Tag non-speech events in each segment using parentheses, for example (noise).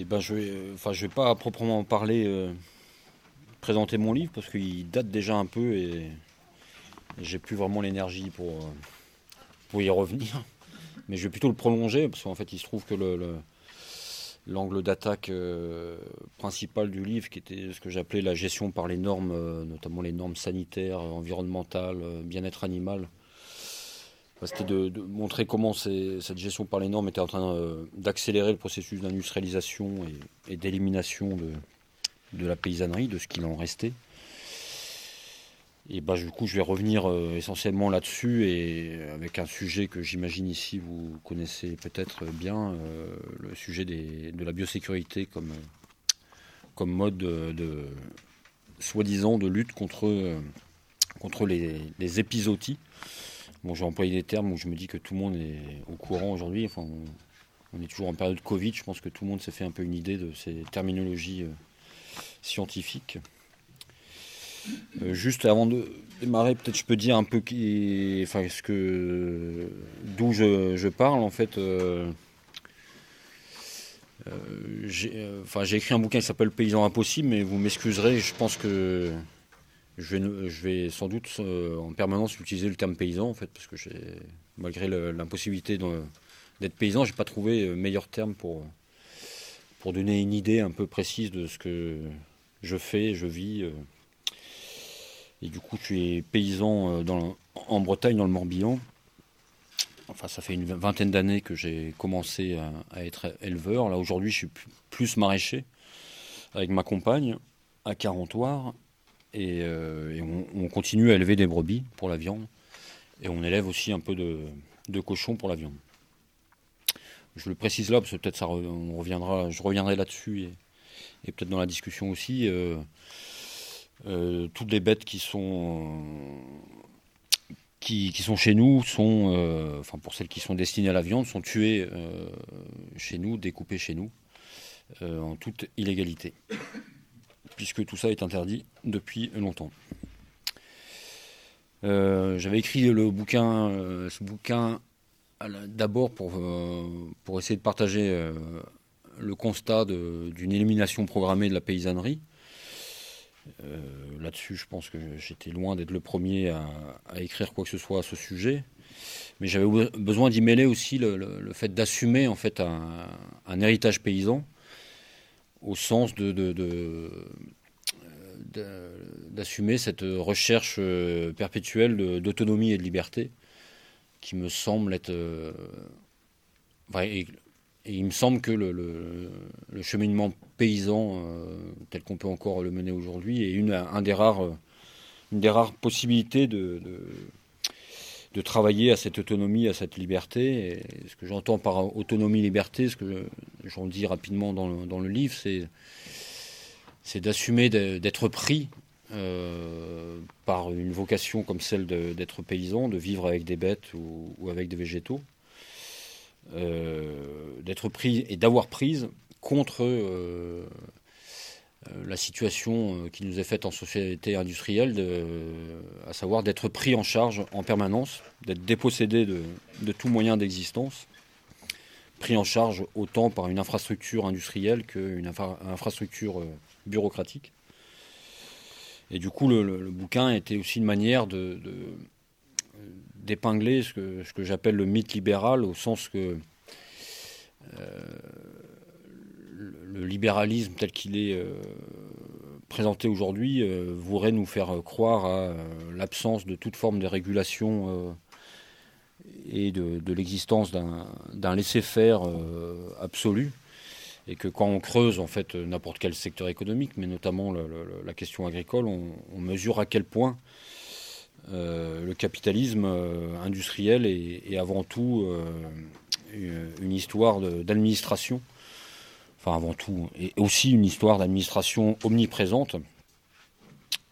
Et ben je enfin je vais pas à proprement parler euh, présenter mon livre parce qu'il date déjà un peu et, j'ai plus vraiment l'énergie pour, euh, pour y revenir. Mais je vais plutôt le prolonger parce qu'en fait il se trouve que le, l'angle d'attaque euh, principal du livre, qui était ce que j'appelais la gestion par les normes, notamment les normes sanitaires, environnementales, bien-être animal, c'était de, montrer comment cette gestion par les normes était en train euh, d'accélérer le processus d'industrialisation et, d'élimination de, la paysannerie, de ce qu'il en restait. Et bah, du coup, je vais revenir euh, essentiellement là-dessus et avec un sujet que j'imagine ici vous connaissez peut-être bien, euh, le sujet de la biosécurité comme, mode de, soi-disant de lutte contre, les, les épizooties. Bon, j'ai employé des termes où je me dis que tout le monde est au courant aujourd'hui. Enfin, on, est toujours en période Covid. Je pense que tout le monde s'est fait un peu une idée de ces terminologies euh, scientifiques. Euh, juste avant de démarrer, peut-être je peux dire un peu qui, enfin, ce que, d'où je, parle en fait. Euh, j'ai, enfin, j'ai écrit un bouquin qui s'appelle Paysan impossible, mais vous m'excuserez, je pense que je vais, sans doute euh, en permanence utiliser le terme paysan, en fait, parce que malgré l'impossibilité d'être paysan, j'ai pas trouvé euh, meilleur terme pour, pour donner une idée un peu précise de ce que je fais, je vis. Euh. Et du coup, je suis paysan en Bretagne, dans le Morbihan. Enfin, ça fait une vingtaine d'années que j'ai commencé à, être éleveur. Là, aujourd'hui, je suis plus maraîcher avec ma compagne à Carentoire et, euh, on, continue à élever des brebis pour la viande. Et on élève aussi un peu de, cochons pour la viande. Je le précise là parce que peut-être ça on reviendra, je reviendrai là-dessus et, peut-être dans la discussion aussi. Euh, euh, toutes les bêtes qui sont qui, sont chez nous sont, enfin pour celles qui sont destinées à la viande, sont tuées chez nous, découpées chez nous, en toute illégalité puisque tout ça est interdit depuis longtemps. Euh, j'avais écrit le bouquin, euh, ce bouquin d'abord pour, euh, pour essayer de partager le constat d'une élimination programmée de la paysannerie. Là-dessus, je pense que j'étais loin d'être le premier à, écrire quoi que ce soit à ce sujet. Mais j'avais besoin d'y mêler aussi le, fait d'assumer en fait un, héritage paysan au sens de, d'assumer cette recherche euh, perpétuelle d'autonomie et de liberté qui me semble être... Euh, et, il me semble que le, cheminement paysan euh, tel qu'on peut encore le mener aujourd'hui est une, un des rares, une des rares possibilités de, travailler à cette autonomie, à cette liberté. Et ce que j'entends par autonomie-liberté, ce que j'en dis rapidement dans le, livre, c'est c'est d'assumer d'être pris euh, par une vocation comme celle d'être paysan, de vivre avec des bêtes ou, avec des végétaux, euh, d'être pris et d'avoir prise contre euh, la situation qui nous est faite en société industrielle, à savoir d'être pris en charge en permanence, d'être dépossédé de, tout moyen d'existence, pris en charge autant par une infrastructure industrielle qu'une infrastructure bureaucratique. Et du coup, le, bouquin était aussi une manière d'épingler ce que, j'appelle le mythe libéral, au sens que euh, le, libéralisme tel qu'il est euh, présenté aujourd'hui euh, voudrait nous faire croire à l'absence de toute forme de régulation et de, l'existence d'un, laisser-faire absolu. Et que quand on creuse en fait n'importe quel secteur économique, mais notamment la question agricole, on, mesure à quel point euh, le capitalisme euh, industriel est, avant tout euh, une histoire d'administration, enfin avant tout, et aussi une histoire d'administration omniprésente,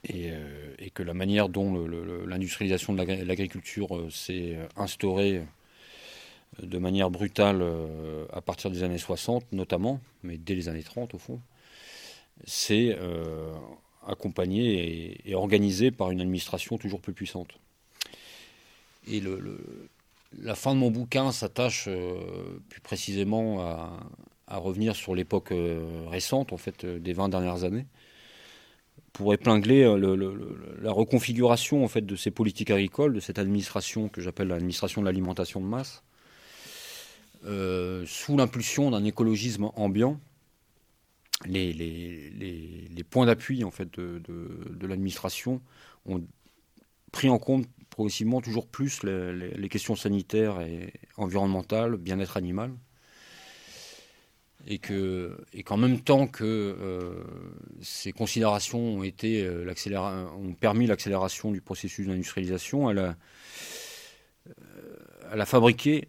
et, et, que la manière dont l'industrialisation de l'agriculture s'est instaurée de manière brutale euh, à partir des années 60 notamment, mais dès les années 30 au fond, c'est euh, accompagné et, organisé par une administration toujours plus puissante. Et le, la fin de mon bouquin s'attache euh, plus précisément à, revenir sur l'époque récente, en fait, des 20 dernières années, pour épingler la reconfiguration en fait, de ces politiques agricoles, de cette administration que j'appelle l'administration de l'alimentation de masse, sous l'impulsion d'un écologisme ambiant les, points d'appui en fait de, l'administration ont pris en compte progressivement toujours plus les, questions sanitaires et environnementales, bien-être animal, et et qu'en même temps que euh, ces considérations ont été euh, ont permis l'accélération du processus d'industrialisation, elle a, euh, elle a fabriqué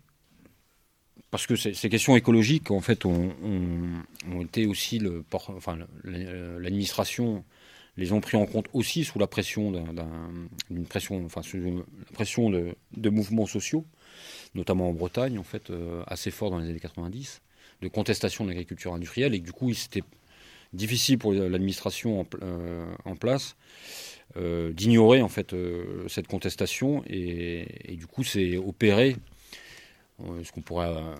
parce que ces questions écologiques, en fait, ont, été aussi le, enfin, l'administration les ont pris en compte aussi sous la pression d'une pression, enfin, sous la pression de, mouvements sociaux, notamment en Bretagne, en fait, euh, assez fort dans les années 90, de contestation de l'agriculture industrielle, et que du coup, c'était difficile pour l'administration en, euh, place euh, d'ignorer en fait cette contestation, et, du coup, c'est opéré euh, ce qu'on pourrait euh,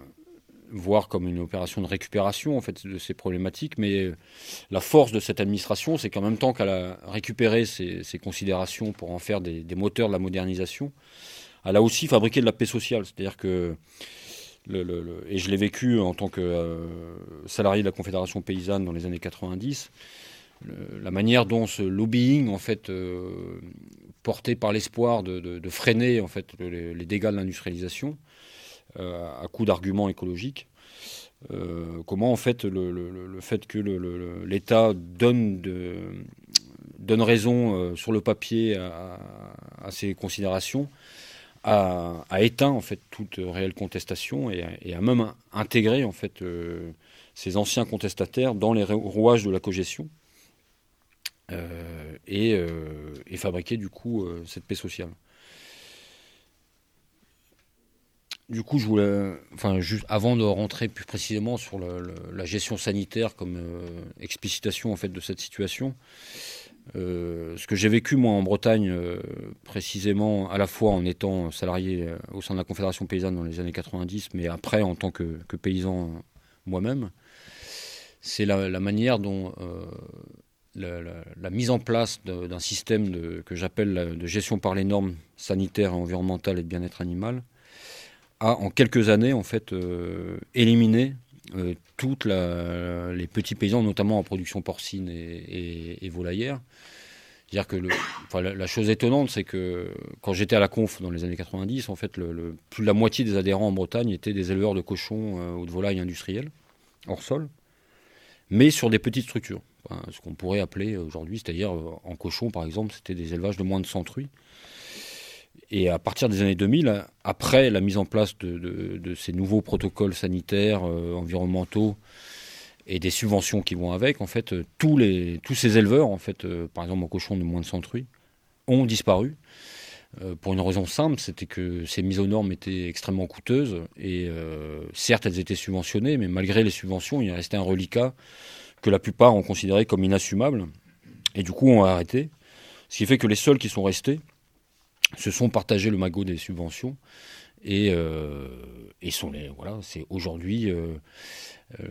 voir comme une opération de récupération en fait de ces problématiques, mais euh, la force de cette administration, c'est qu'en même temps qu'elle a récupéré ces, considérations pour en faire des, moteurs de la modernisation, elle a aussi fabriqué de la paix sociale, c'est-à-dire que et je l'ai vécu en tant que salarié de la Confédération paysanne dans les années 90, la manière dont ce lobbying en fait porté par l'espoir de, freiner en fait les, dégâts de l'industrialisation euh, à coup d'arguments écologiques. Euh, comment en fait le, fait que l'État donne, donne raison euh, sur le papier à, ces considérations a, éteint en fait toute réelle contestation et, a même intégré en fait ces anciens contestataires dans les rouages de la cogestion et, et, fabriqué du coup cette paix sociale. Du coup, je voulais, enfin, juste avant de rentrer plus précisément sur la gestion sanitaire comme euh, explicitation en fait de cette situation, euh, ce que j'ai vécu moi en Bretagne, euh, précisément à la fois en étant salarié au sein de la Confédération paysanne dans les années 90, mais après en tant que, paysan moi-même, c'est la, manière dont la, mise en place d'un système que j'appelle de gestion par les normes sanitaires et environnementales et de bien-être animal a en quelques années en fait euh, éliminé euh, toutes les petits paysans, notamment en production porcine et, volaillère. dire que la, chose étonnante, c'est que quand j'étais à la conf dans les années 90, en fait, plus de la moitié des adhérents en Bretagne étaient des éleveurs de cochons euh, ou de volailles industrielles, hors sol, mais sur des petites structures. ce qu'on pourrait appeler aujourd'hui, c'est-à-dire en cochon, par exemple, c'était des élevages de moins de 100 truies. Et à partir des années 2000, après la mise en place de, ces nouveaux protocoles sanitaires, euh, environnementaux et des subventions qui vont avec, en fait, euh, tous, les, tous ces éleveurs, en fait, euh, par exemple en cochon de moins de 100 truies, ont disparu. pour une raison simple, c'était que ces mises aux normes étaient extrêmement coûteuses et certes elles étaient subventionnées, mais malgré les subventions, il restait un reliquat que la plupart ont considéré comme inassumable et du coup ont arrêté. Ce qui fait que les seuls qui sont restés, se sont partagés le magot des subventions. Et, euh, sont les voilà c'est aujourd'hui euh, euh,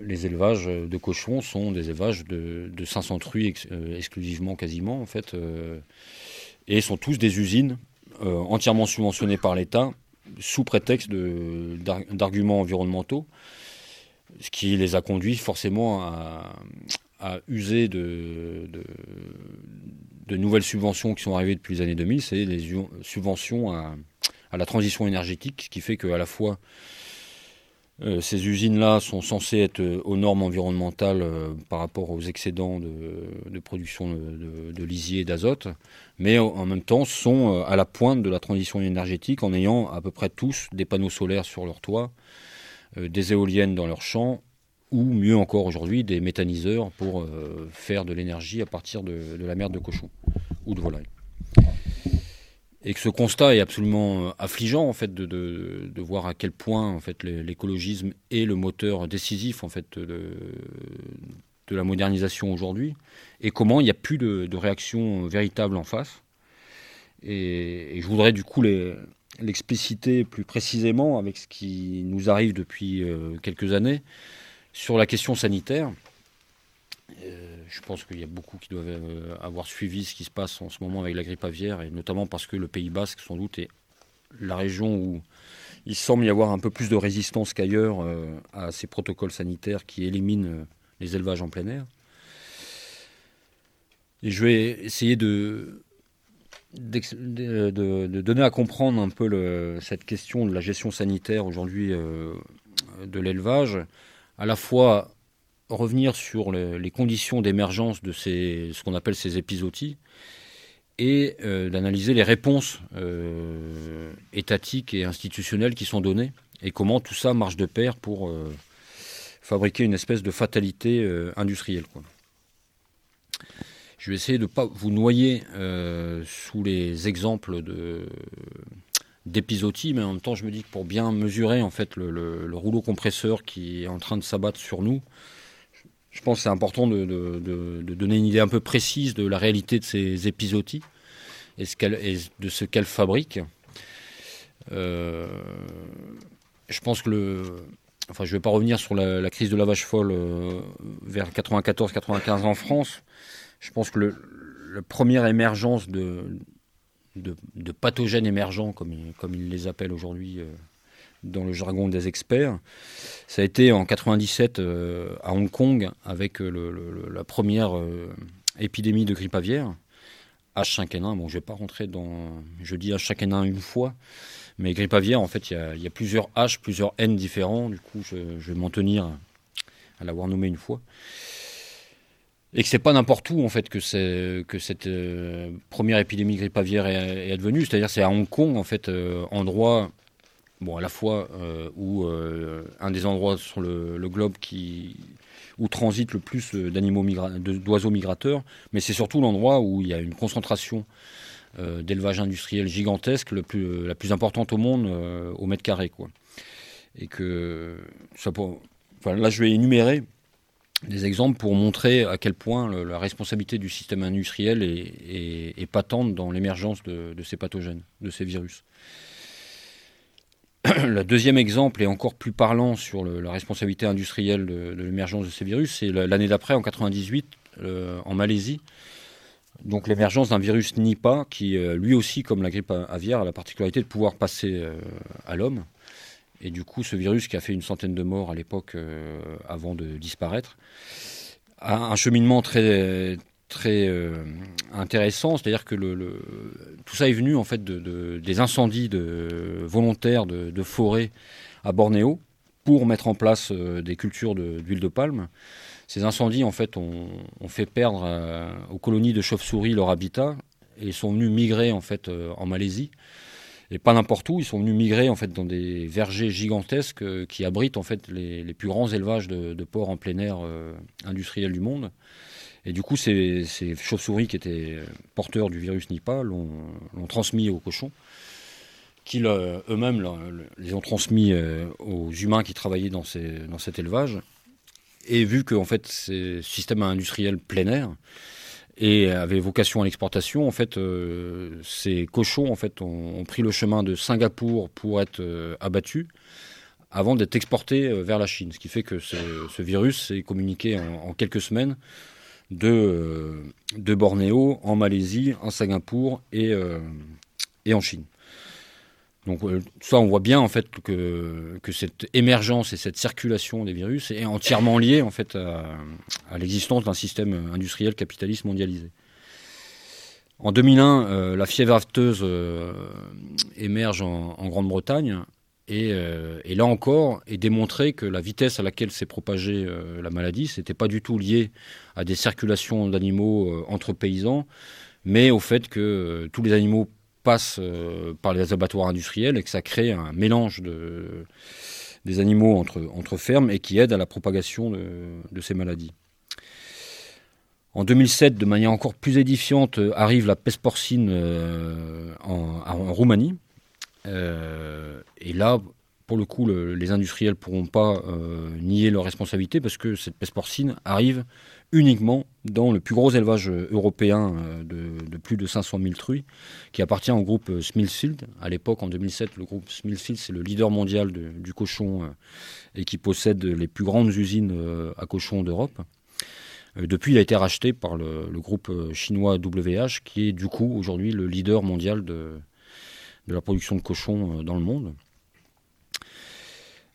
les élevages de cochons sont des élevages de, de 500 truies exclusivement quasiment en fait et sont tous des usines entièrement subventionnées par l'État sous prétexte d'arguments environnementaux ce qui les a conduits forcément à, à user de nouvelles subventions qui sont arrivées depuis les années 2000, c'est les subventions à, la transition énergétique, ce qui fait qu'à la fois euh, ces usines-là sont censées être euh, aux normes environnementales euh, par rapport aux excédents de, production de, de lisier et d'azote, mais en même temps sont à la pointe de la transition énergétique en ayant à peu près tous des panneaux solaires sur leur toit, des éoliennes dans leurs champs ou mieux encore aujourd'hui des méthaniseurs pour euh, faire de l'énergie à partir de, la merde de cochon ou de volaille. Et que ce constat est absolument euh, affligeant en fait de, voir à quel point en fait l'écologisme est le moteur décisif en fait de, la modernisation aujourd'hui et comment il n'y a plus de, réaction véritable en face. Et, je voudrais du coup l'expliciter plus précisément avec ce qui nous arrive depuis euh, quelques années sur la question sanitaire. Euh, je pense qu'il y a beaucoup qui doivent euh, avoir suivi ce qui se passe en ce moment avec la grippe aviaire, et notamment parce que le Pays Basque, sans doute, est la région où il semble y avoir un peu plus de résistance qu'ailleurs à ces protocoles sanitaires qui éliminent les élevages en plein air. Et je vais essayer de, donner à comprendre un peu cette question de la gestion sanitaire aujourd'hui euh, de l'élevage, à la fois revenir sur les conditions d'émergence de ces, ce qu'on appelle ces épisodies et euh, d'analyser les réponses euh, étatiques et institutionnelles qui sont données et comment tout ça marche de pair pour fabriquer une espèce de fatalité industrielle. Quoi. Je vais essayer de ne pas vous noyer euh, sous les exemples de d'épisodie, mais en même temps, je me dis que pour bien mesurer en fait le, rouleau compresseur qui est en train de s'abattre sur nous, je pense que c'est important de, donner une idée un peu précise de la réalité de ces épisodies et, ce de ce qu'elles fabriquent. Euh, je pense que le, enfin, je ne vais pas revenir sur la, crise de la vache folle euh, vers 94-95 en France je pense que la première émergence de, de, pathogènes émergents, comme, comme ils les appellent aujourd'hui euh, dans le jargon des experts, ça a été en 97 euh, à Hong Kong avec euh, la première épidémie de grippe aviaire. H5N1, bon, je ne vais pas rentrer dans. Je dis H5N1 une fois, mais grippe aviaire, en fait, il y, a plusieurs H, plusieurs N différents. Du coup, je vais m'en tenir à l'avoir nommé une fois et que c'est pas n'importe où en fait que cette euh, première épidémie grippe aviaire est, advenue. C'est-à-dire c'est à Hong Kong en fait euh, endroit bon à la fois euh, où un des endroits sur le, globe qui où transite le plus d'animaux d'oiseaux migrateurs, mais c'est surtout l'endroit où il y a une concentration d'élevage industriel gigantesque, le plus, la plus importante au monde au mètre carré quoi. Et que ça pour, enfin, là je vais énumérer des exemples pour montrer à quel point la responsabilité du système industriel est, patente dans l'émergence de, ces pathogènes, de ces virus. (clears throat) Le deuxième exemple est encore plus parlant sur la responsabilité industrielle de, l'émergence de ces virus, c'est l'année d'après, en 98, euh, en Malaisie. Donc l'émergence d'un virus Nipah qui, euh, lui aussi, comme la grippe aviaire, a la particularité de pouvoir passer euh, à l'homme. Et du coup, ce virus qui a fait une centaine de morts à l'époque euh, avant de disparaître, a un cheminement très très euh, intéressant, c'est-à-dire que tout ça est venu en fait de, des incendies volontaires de, de forêts à Bornéo pour mettre en place euh, des cultures d'huile de, palme. Ces incendies en fait ont, fait perdre aux colonies de chauves-souris leur habitat et sont venus migrer en fait en Malaisie et pas n'importe où. Ils sont venus migrer en fait dans des vergers gigantesques euh, qui abritent en fait les, plus grands élevages de, porcs en plein air euh, industriels du monde. Et du coup, ces, chauves-souris qui étaient porteurs du virus Nipah l'ont transmis aux cochons, qui eux-mêmes les ont transmis euh, aux humains qui travaillaient dans, dans cet élevage. Et vu que en fait, ces systèmes industriels plein air, et avait vocation à l'exportation. En fait, euh, ces cochons ont, pris le chemin de Singapour pour être euh, abattus avant d'être exportés euh, vers la Chine. Ce qui fait que ce, virus s'est communiqué en, quelques semaines de, de Bornéo en Malaisie, en Singapour et en Chine. Donc euh, ça, on voit bien en fait que, cette émergence et cette circulation des virus est entièrement liée en fait à, l'existence d'un système industriel capitaliste mondialisé. En 2001, euh, la fièvre afteuse euh, émerge en, Grande-Bretagne et, et, là encore est démontré que la vitesse à laquelle s'est propagée la maladie, n'était pas du tout lié à des circulations d'animaux entre paysans, mais au fait que tous les animaux passe euh, par les abattoirs industriels et que ça crée un mélange de, des animaux entre, entre fermes et qui aide à la propagation de, ces maladies. En 2007, de manière encore plus édifiante, arrive la peste porcine euh, en, Roumanie. Euh, et là, pour le coup, les industriels ne pourront pas euh, nier leur responsabilité parce que cette peste porcine arrive uniquement dans le plus gros élevage européen euh, de, plus de 500 000 truies, qui appartient au groupe Smithfield. À l'époque, en 2007, le groupe Smithfield, c'est le leader mondial du cochon et qui possède les plus grandes usines à cochons d'Europe. Depuis, il a été racheté par le, groupe chinois WH, qui est du coup aujourd'hui le leader mondial de, de la production de cochons dans le monde.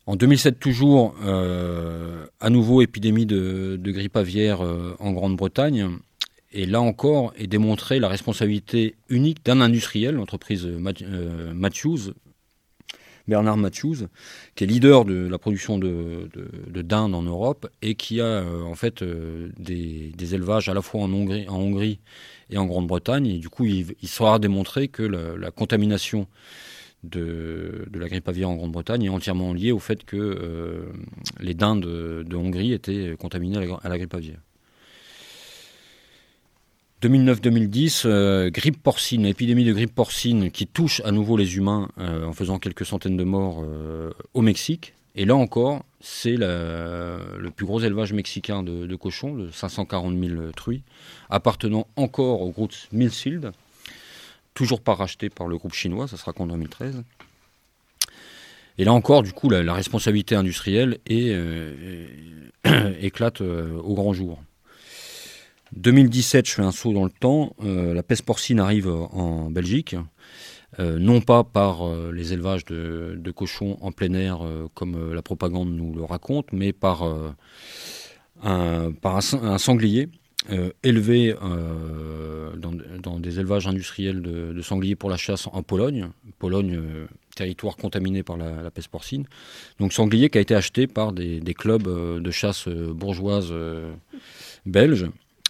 En 2007 toujours, euh, à nouveau épidémie de, grippe aviaire euh, en Grande-Bretagne. Et là encore est démontrée la responsabilité unique d'un industriel, l'entreprise euh, Matthews, Bernard Matthews, qui est leader de la production de, dinde en Europe et qui a en fait des, élevages à la fois en Hongrie, en Hongrie et en Grande-Bretagne. Et du coup, il, sera démontré que la contamination de, la grippe aviaire en Grande-Bretagne est entièrement lié au fait que euh, les dindes de, Hongrie étaient contaminées à la, grippe aviaire. 2009-2010, euh, grippe porcine, épidémie de grippe porcine qui touche à nouveau les humains euh, en faisant quelques centaines de morts au Mexique. Et là encore, c'est le plus gros élevage mexicain de, cochons, de 540 000 truies, appartenant encore au groupe Millfield, toujours pas racheté par le groupe chinois, ça sera qu'en 2013. Et là encore, du coup, la, responsabilité industrielle euh, (coughs) éclate euh, au grand jour. 2017, je fais un saut dans le temps, euh, la peste porcine arrive en Belgique, non pas par les élevages de, cochons en plein air comme la propagande nous le raconte, mais par, un, par un sanglier euh, élevé euh, dans, des élevages industriels de, sangliers pour la chasse en Pologne. Pologne, euh, territoire contaminé par la, peste porcine. Donc sanglier qui a été acheté par des, clubs de chasse bourgeoises belges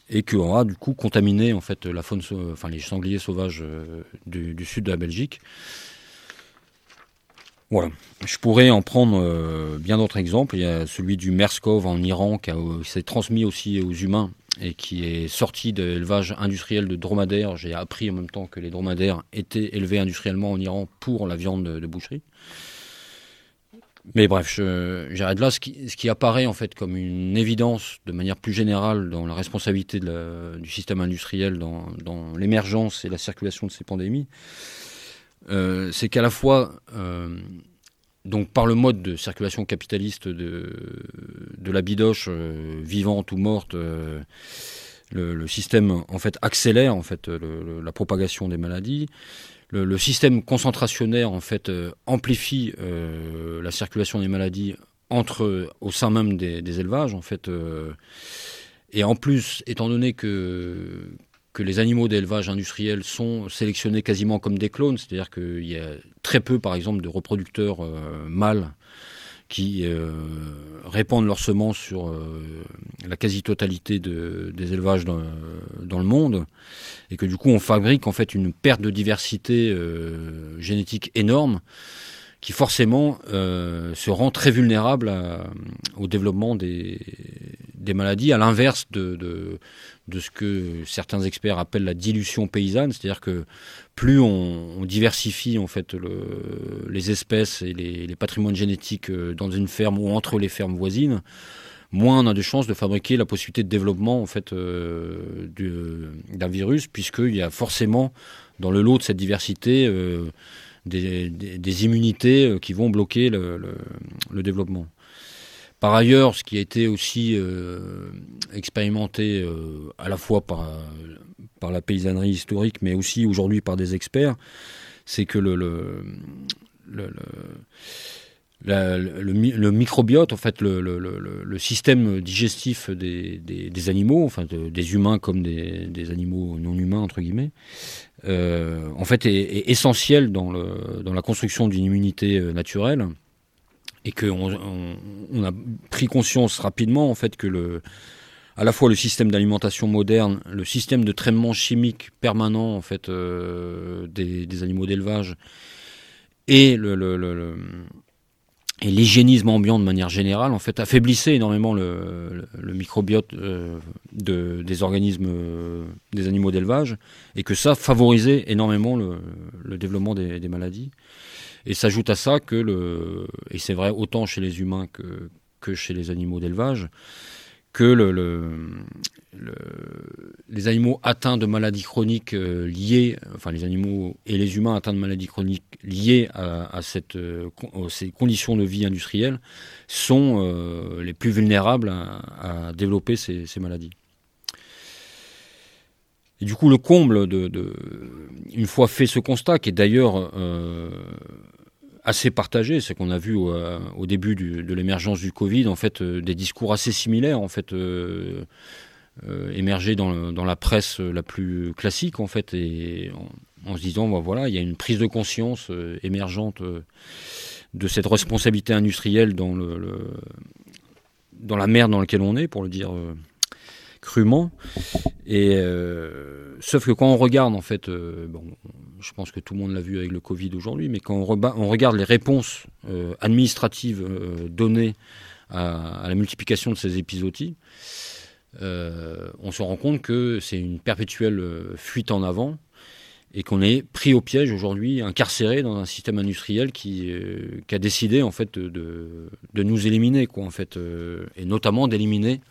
et qui aura du coup contaminé en fait la faune, enfin les sangliers sauvages du, du, sud de la Belgique. Voilà. Je pourrais en prendre bien d'autres exemples. Il y a celui du Merskov en Iran qui s'est transmis aussi aux humains et qui est sorti de l'élevage industriel de dromadaires. J'ai appris en même temps que les dromadaires étaient élevés industriellement en Iran pour la viande de, boucherie. Mais bref, j'arrête là. Ce qui, apparaît en fait comme une évidence de manière plus générale dans la responsabilité du système industriel dans, l'émergence et la circulation de ces pandémies, euh, c'est qu'à la fois euh, donc par le mode de circulation capitaliste de, de la bidoche, euh, vivante ou morte, euh, le, système en fait accélère en fait la propagation des maladies. Le, système concentrationnaire en fait euh, amplifie la circulation des maladies entre au sein même des, des élevages en fait. et en plus, étant donné que que les animaux d'élevage industriel sont sélectionnés quasiment comme des clones, c'est-à-dire qu'il y a très peu, par exemple, de reproducteurs euh, mâles qui euh, répandent leurs semences sur euh, la quasi-totalité des élevages dans, le monde, et que du coup on fabrique en fait une perte de diversité génétique énorme qui forcément se rend très vulnérable au développement des, maladies, à l'inverse de, de ce que certains experts appellent la dilution paysanne, c'est-à-dire que plus on, diversifie en fait les espèces et les, patrimoines génétiques euh, dans une ferme ou entre les fermes voisines, moins on a de chances de fabriquer la possibilité de développement en fait euh, d'un virus, puisqu'il y a forcément dans le lot de cette diversité euh, des, immunités qui vont bloquer le développement. Par ailleurs, ce qui a été aussi euh, expérimenté euh, à la fois par, par la paysannerie historique, mais aussi aujourd'hui par des experts, c'est que le, microbiote, en fait, le, système digestif des, animaux, enfin des humains comme des, animaux non humains, euh, en fait, est, essentiel dans la construction d'une immunité naturelle et qu'on on, a pris conscience rapidement en fait que le, à la fois le système d'alimentation moderne, le système de traitement chimique permanent en fait euh, des, animaux d'élevage et l'hygiénisme ambiant de manière générale, en fait, affaiblissait énormément le, microbiote euh, de, des organismes, euh, des animaux d'élevage, et que ça favorisait énormément le, développement des, maladies. Et s'ajoute à ça que, le, et c'est vrai autant chez les humains que, chez les animaux d'élevage, que le, les animaux atteints de maladies chroniques euh, liées, enfin les animaux et les humains atteints de maladies chroniques liées à, euh, ces conditions de vie industrielles sont euh, les plus vulnérables à, développer ces, maladies. Et du coup, le comble de, une fois fait ce constat, qui est d'ailleurs assez partagé, c'est qu'on a vu au, début de l'émergence du Covid, en fait, des discours assez similaires, en fait, euh, émerger dans, dans, la presse la plus classique en fait et en, se disant bah, voilà il y a une prise de conscience euh, émergente euh, de cette responsabilité industrielle dans le, dans la merde dans laquelle on est pour le dire crûment. Et sauf que quand on regarde en fait bon je pense que tout le monde l'a vu avec le Covid aujourd'hui mais quand on, regarde les réponses administratives données à, la multiplication de ces épisodies euh, on se rend compte que c'est une perpétuelle euh, fuite en avant et qu'on est pris au piège aujourd'hui, incarcéré dans un système industriel qui, euh, a décidé en fait de, nous éliminer, quoi, en fait, et notamment d'éliminer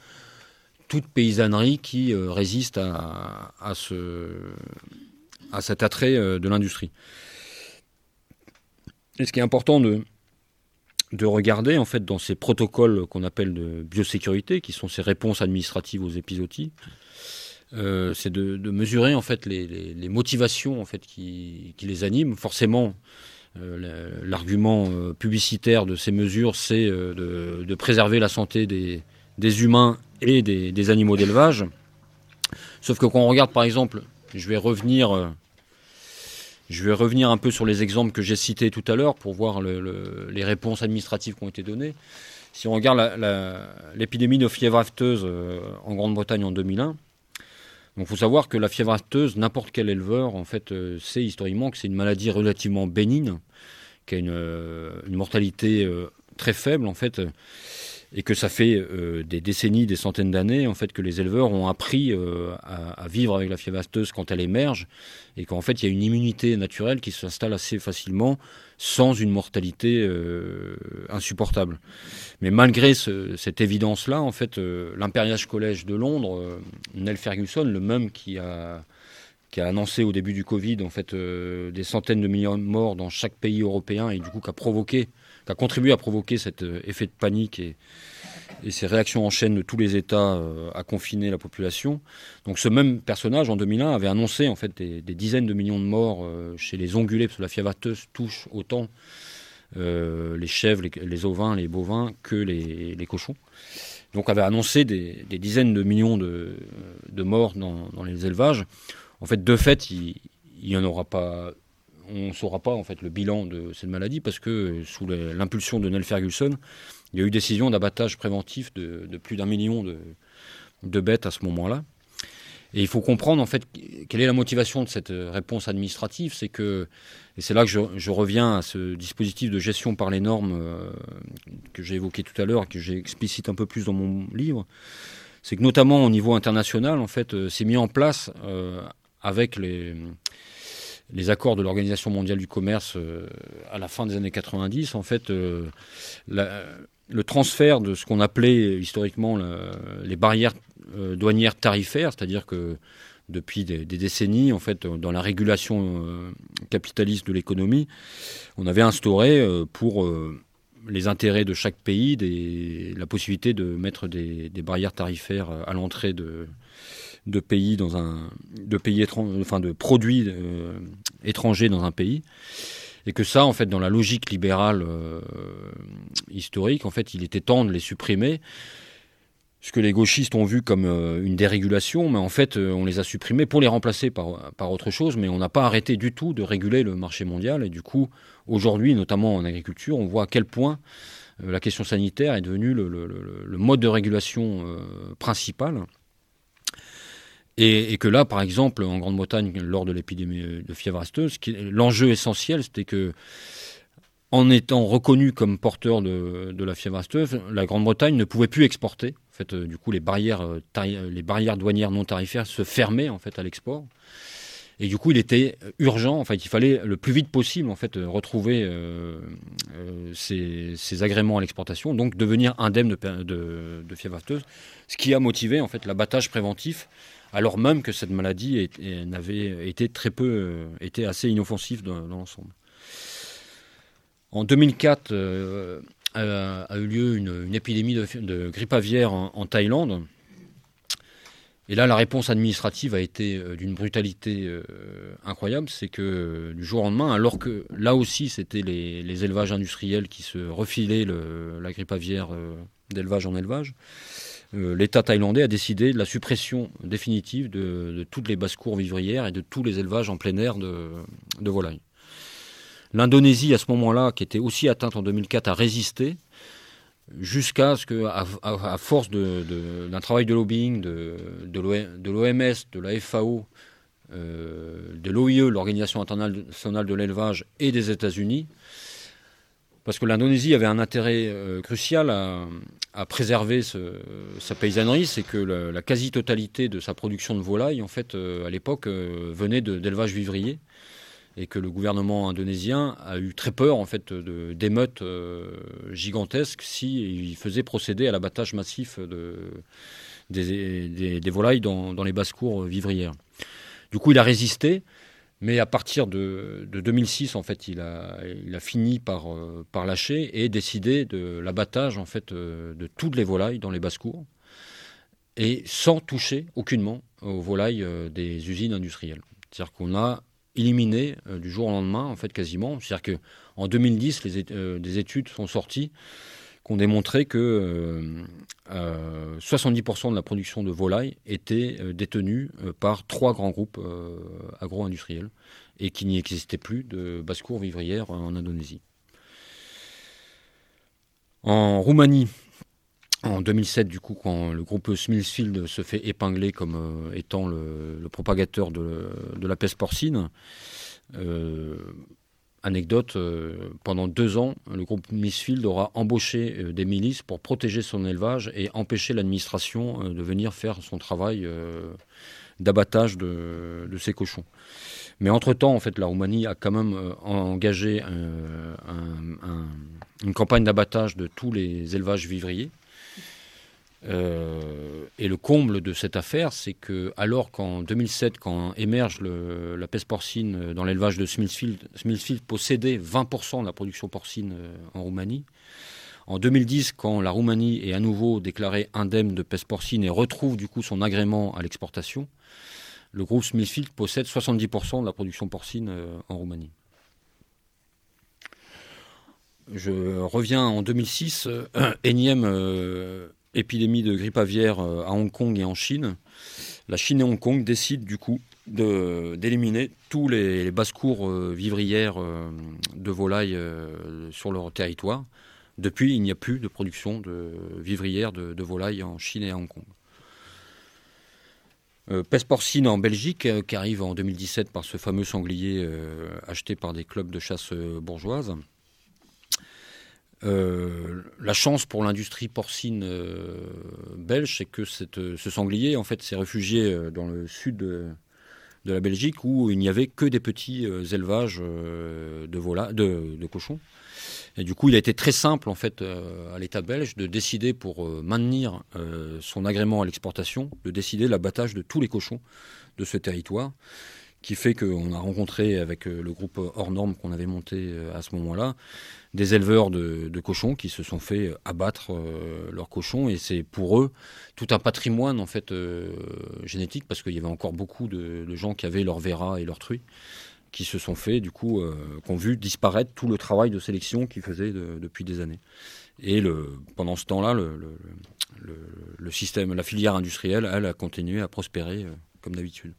toute paysannerie qui résiste à, à, ce, à cet attrait de l'industrie. Et ce qui est important de, de regarder en fait dans ces protocoles qu'on appelle de biosécurité, qui sont ces réponses administratives aux épisodies, euh, c'est de, mesurer en fait les, motivations qui, les animent. Forcément, euh, l'argument euh, publicitaire de ces mesures, c'est de, préserver la santé des, humains et des, des animaux d'élevage. Sauf que quand on regarde par exemple, je vais revenir je vais revenir un peu sur les exemples que j'ai cités tout à l'heure pour voir les réponses administratives qui ont été données. Si on regarde l'épidémie de fièvre afteuse euh, en Grande-Bretagne en 2001, il faut savoir que la fièvre afteuse, n'importe quel éleveur, en fait, euh, sait historiquement que c'est une maladie relativement bénigne, qui a une, euh, une mortalité très faible, en fait et que ça fait euh, des décennies, des centaines d'années en fait que les éleveurs ont appris euh, à, vivre avec la fièvre quand elle émerge et qu'en fait il y a une immunité naturelle qui s'installe assez facilement sans une mortalité euh, insupportable. Mais malgré cette évidence-là, en fait, College de Londres, Nell Ferguson, le même qui a qui a annoncé au début du Covid en fait des centaines de millions de morts dans chaque pays européen et du coup qui a provoqué qui a contribué à provoquer cet euh, effet de panique et, ces réactions en chaîne de tous les États euh, à confiner la population. Donc ce même personnage, en 2001, avait annoncé en fait des, dizaines de millions de morts euh, chez les ongulés, parce que la fièvre touche autant les chèvres, les, ovins, les bovins que les, cochons. Donc avait annoncé des, dizaines de millions de, morts dans, les élevages. En fait, de fait, il n'y en aura pas on ne saura pas en fait le bilan de cette maladie parce que sous l'impulsion de Nell Ferguson, il y a eu décision d'abattage préventif de, plus d'un million de, bêtes à ce moment-là. Et il faut comprendre en fait quelle est la motivation de cette réponse administrative, c'est que et c'est là que je, reviens à ce dispositif de gestion par les normes euh, que j'ai évoqué tout à l'heure et que j'explicite un peu plus dans mon livre, c'est que notamment au niveau international en fait euh, c'est mis en place euh, avec les les accords de l'Organisation mondiale du commerce euh, à la fin des années 90, en fait, euh, le transfert de ce qu'on appelait historiquement les barrières euh, douanières tarifaires, c'est-à-dire que depuis des, décennies, en fait, dans la régulation capitaliste de l'économie, on avait instauré pour les intérêts de chaque pays la possibilité de mettre des barrières tarifaires à l'entrée de, de pays dans un de de produits euh, étrangers dans un pays et que ça en fait dans la logique libérale euh, historique en fait il était temps de les supprimer ce que les gauchistes ont vu comme euh, une dérégulation, mais en fait, on les a supprimés pour les remplacer par, autre chose, mais on n'a pas arrêté du tout de réguler le marché mondial. Et du coup, aujourd'hui, notamment en agriculture, on voit à quel point la question sanitaire est devenue le mode de régulation principal. Et, que là, par exemple, en Grande-Bretagne, lors de l'épidémie de fièvre asteuse, l'enjeu essentiel, c'était que en étant reconnu comme porteur de, la fièvre asteuse, la Grande-Bretagne ne pouvait plus exporter. En fait, du coup, les barrières, les barrières douanières non tarifaires se fermaient en fait à l'export. Et du coup, il était urgent, il fallait le plus vite possible en fait retrouver euh, euh, ces, agréments à l'exportation, donc devenir indemne de, fièvre afteuse, ce qui a motivé en fait l'abattage préventif, alors même que cette maladie été très peu, euh, était assez inoffensive dans, l'ensemble. En 2004 a, eu lieu une, épidémie de, grippe aviaire en Thaïlande. Et là, la réponse administrative a été euh, d'une brutalité euh, incroyable. C'est que euh, du jour au lendemain, alors que là aussi, c'était les, élevages industriels qui se refilaient la grippe aviaire d'élevage en élevage, l'État thaïlandais a décidé de la suppression définitive de, toutes les basses-cours vivrières et de tous les élevages en plein air de, volailles. L'Indonésie, à ce moment-là, qui était aussi atteinte en 2004, a résisté jusqu'à ce que, à, force d'un travail de lobbying de, de l'OMS, de la FAO, euh, de l'OIE, l'Organisation internationale de l'élevage, et des États-Unis, parce que l'Indonésie avait un intérêt euh, crucial à, préserver sa paysannerie, c'est que la, quasi-totalité de sa production de volailles, en fait, euh, à l'époque, venait d'élevage vivrier et que le gouvernement indonésien a eu très peur en fait d'émeutes euh, gigantesques s'il faisait procéder à l'abattage massif de, des, volailles dans, les basses-cours vivrières. Du coup, il a résisté, mais à partir de, 2006, en fait, il a, fini par, euh, par lâcher et décider de l'abattage en fait euh, de toutes les volailles dans les basses-cours et sans toucher aucunement aux volailles des usines industrielles. C'est-à-dire qu'on a éliminé euh, du jour au lendemain, en fait, quasiment. C'est-à-dire qu'en 2010, les, euh, des études sont sorties qui ont démontré que 70% euh, de la production de volailles était détenue par trois grands groupes agro-industriels et qu'il n'y existait plus de basse-cour vivrière en Indonésie. En Roumanie, en 2007, du coup, quand le groupe Smithfield se fait épingler comme euh, étant le, propagateur de, la peste porcine, euh, anecdote, euh, pendant deux ans, le groupe Smithfield aura embauché des milices pour protéger son élevage et empêcher l'administration de venir faire son travail d'abattage de, ces cochons. Mais entre-temps, en fait, la Roumanie a quand même engagé une campagne d'abattage de tous les élevages vivriers. Euh, et le comble de cette affaire, c'est que alors qu'en 2007, quand émerge la peste porcine dans l'élevage de Smithfield, Smithfield possédait 20% de la production porcine euh, en Roumanie. En 2010, quand la Roumanie est à nouveau déclarée indemne de peste porcine et retrouve du coup son agrément à l'exportation, le groupe Smithfield possède 70% de la production porcine euh, en Roumanie. Je reviens en 2006, énième épidémie de grippe aviaire euh, à Hong Kong et en Chine, la Chine et Hong Kong décident du coup d'éliminer tous les, basses-cours euh, vivrières euh, de volailles sur leur territoire. Depuis, il n'y a plus de production de vivrières de, volailles en Chine et à Hong Kong. peste porcine en Belgique, qui arrive en 2017 par ce fameux sanglier acheté par des clubs de chasse bourgeoises. Euh, la chance pour l'industrie porcine euh, belge, c'est que cette, ce sanglier en fait s'est réfugié euh, dans le sud de, la Belgique où il n'y avait que des petits élevages de, de, de, cochons. Et du coup, il a été très simple en fait à l'État belge de décider pour maintenir son agrément à l'exportation, de décider l'abattage de tous les cochons de ce territoire qui fait qu'on a rencontré avec le groupe hors norme qu'on avait monté à ce moment-là des éleveurs de, cochons qui se sont fait abattre euh, leurs cochons. Et c'est pour eux tout un patrimoine en fait euh, génétique parce qu'il y avait encore beaucoup de, gens qui avaient leur verra et leur truie qui se sont fait du coup euh, qui ont vu disparaître tout le travail de sélection qu'ils faisaient depuis des années. Et le, pendant ce temps-là le, système la filière industrielle elle a continué à prospérer comme d'habitude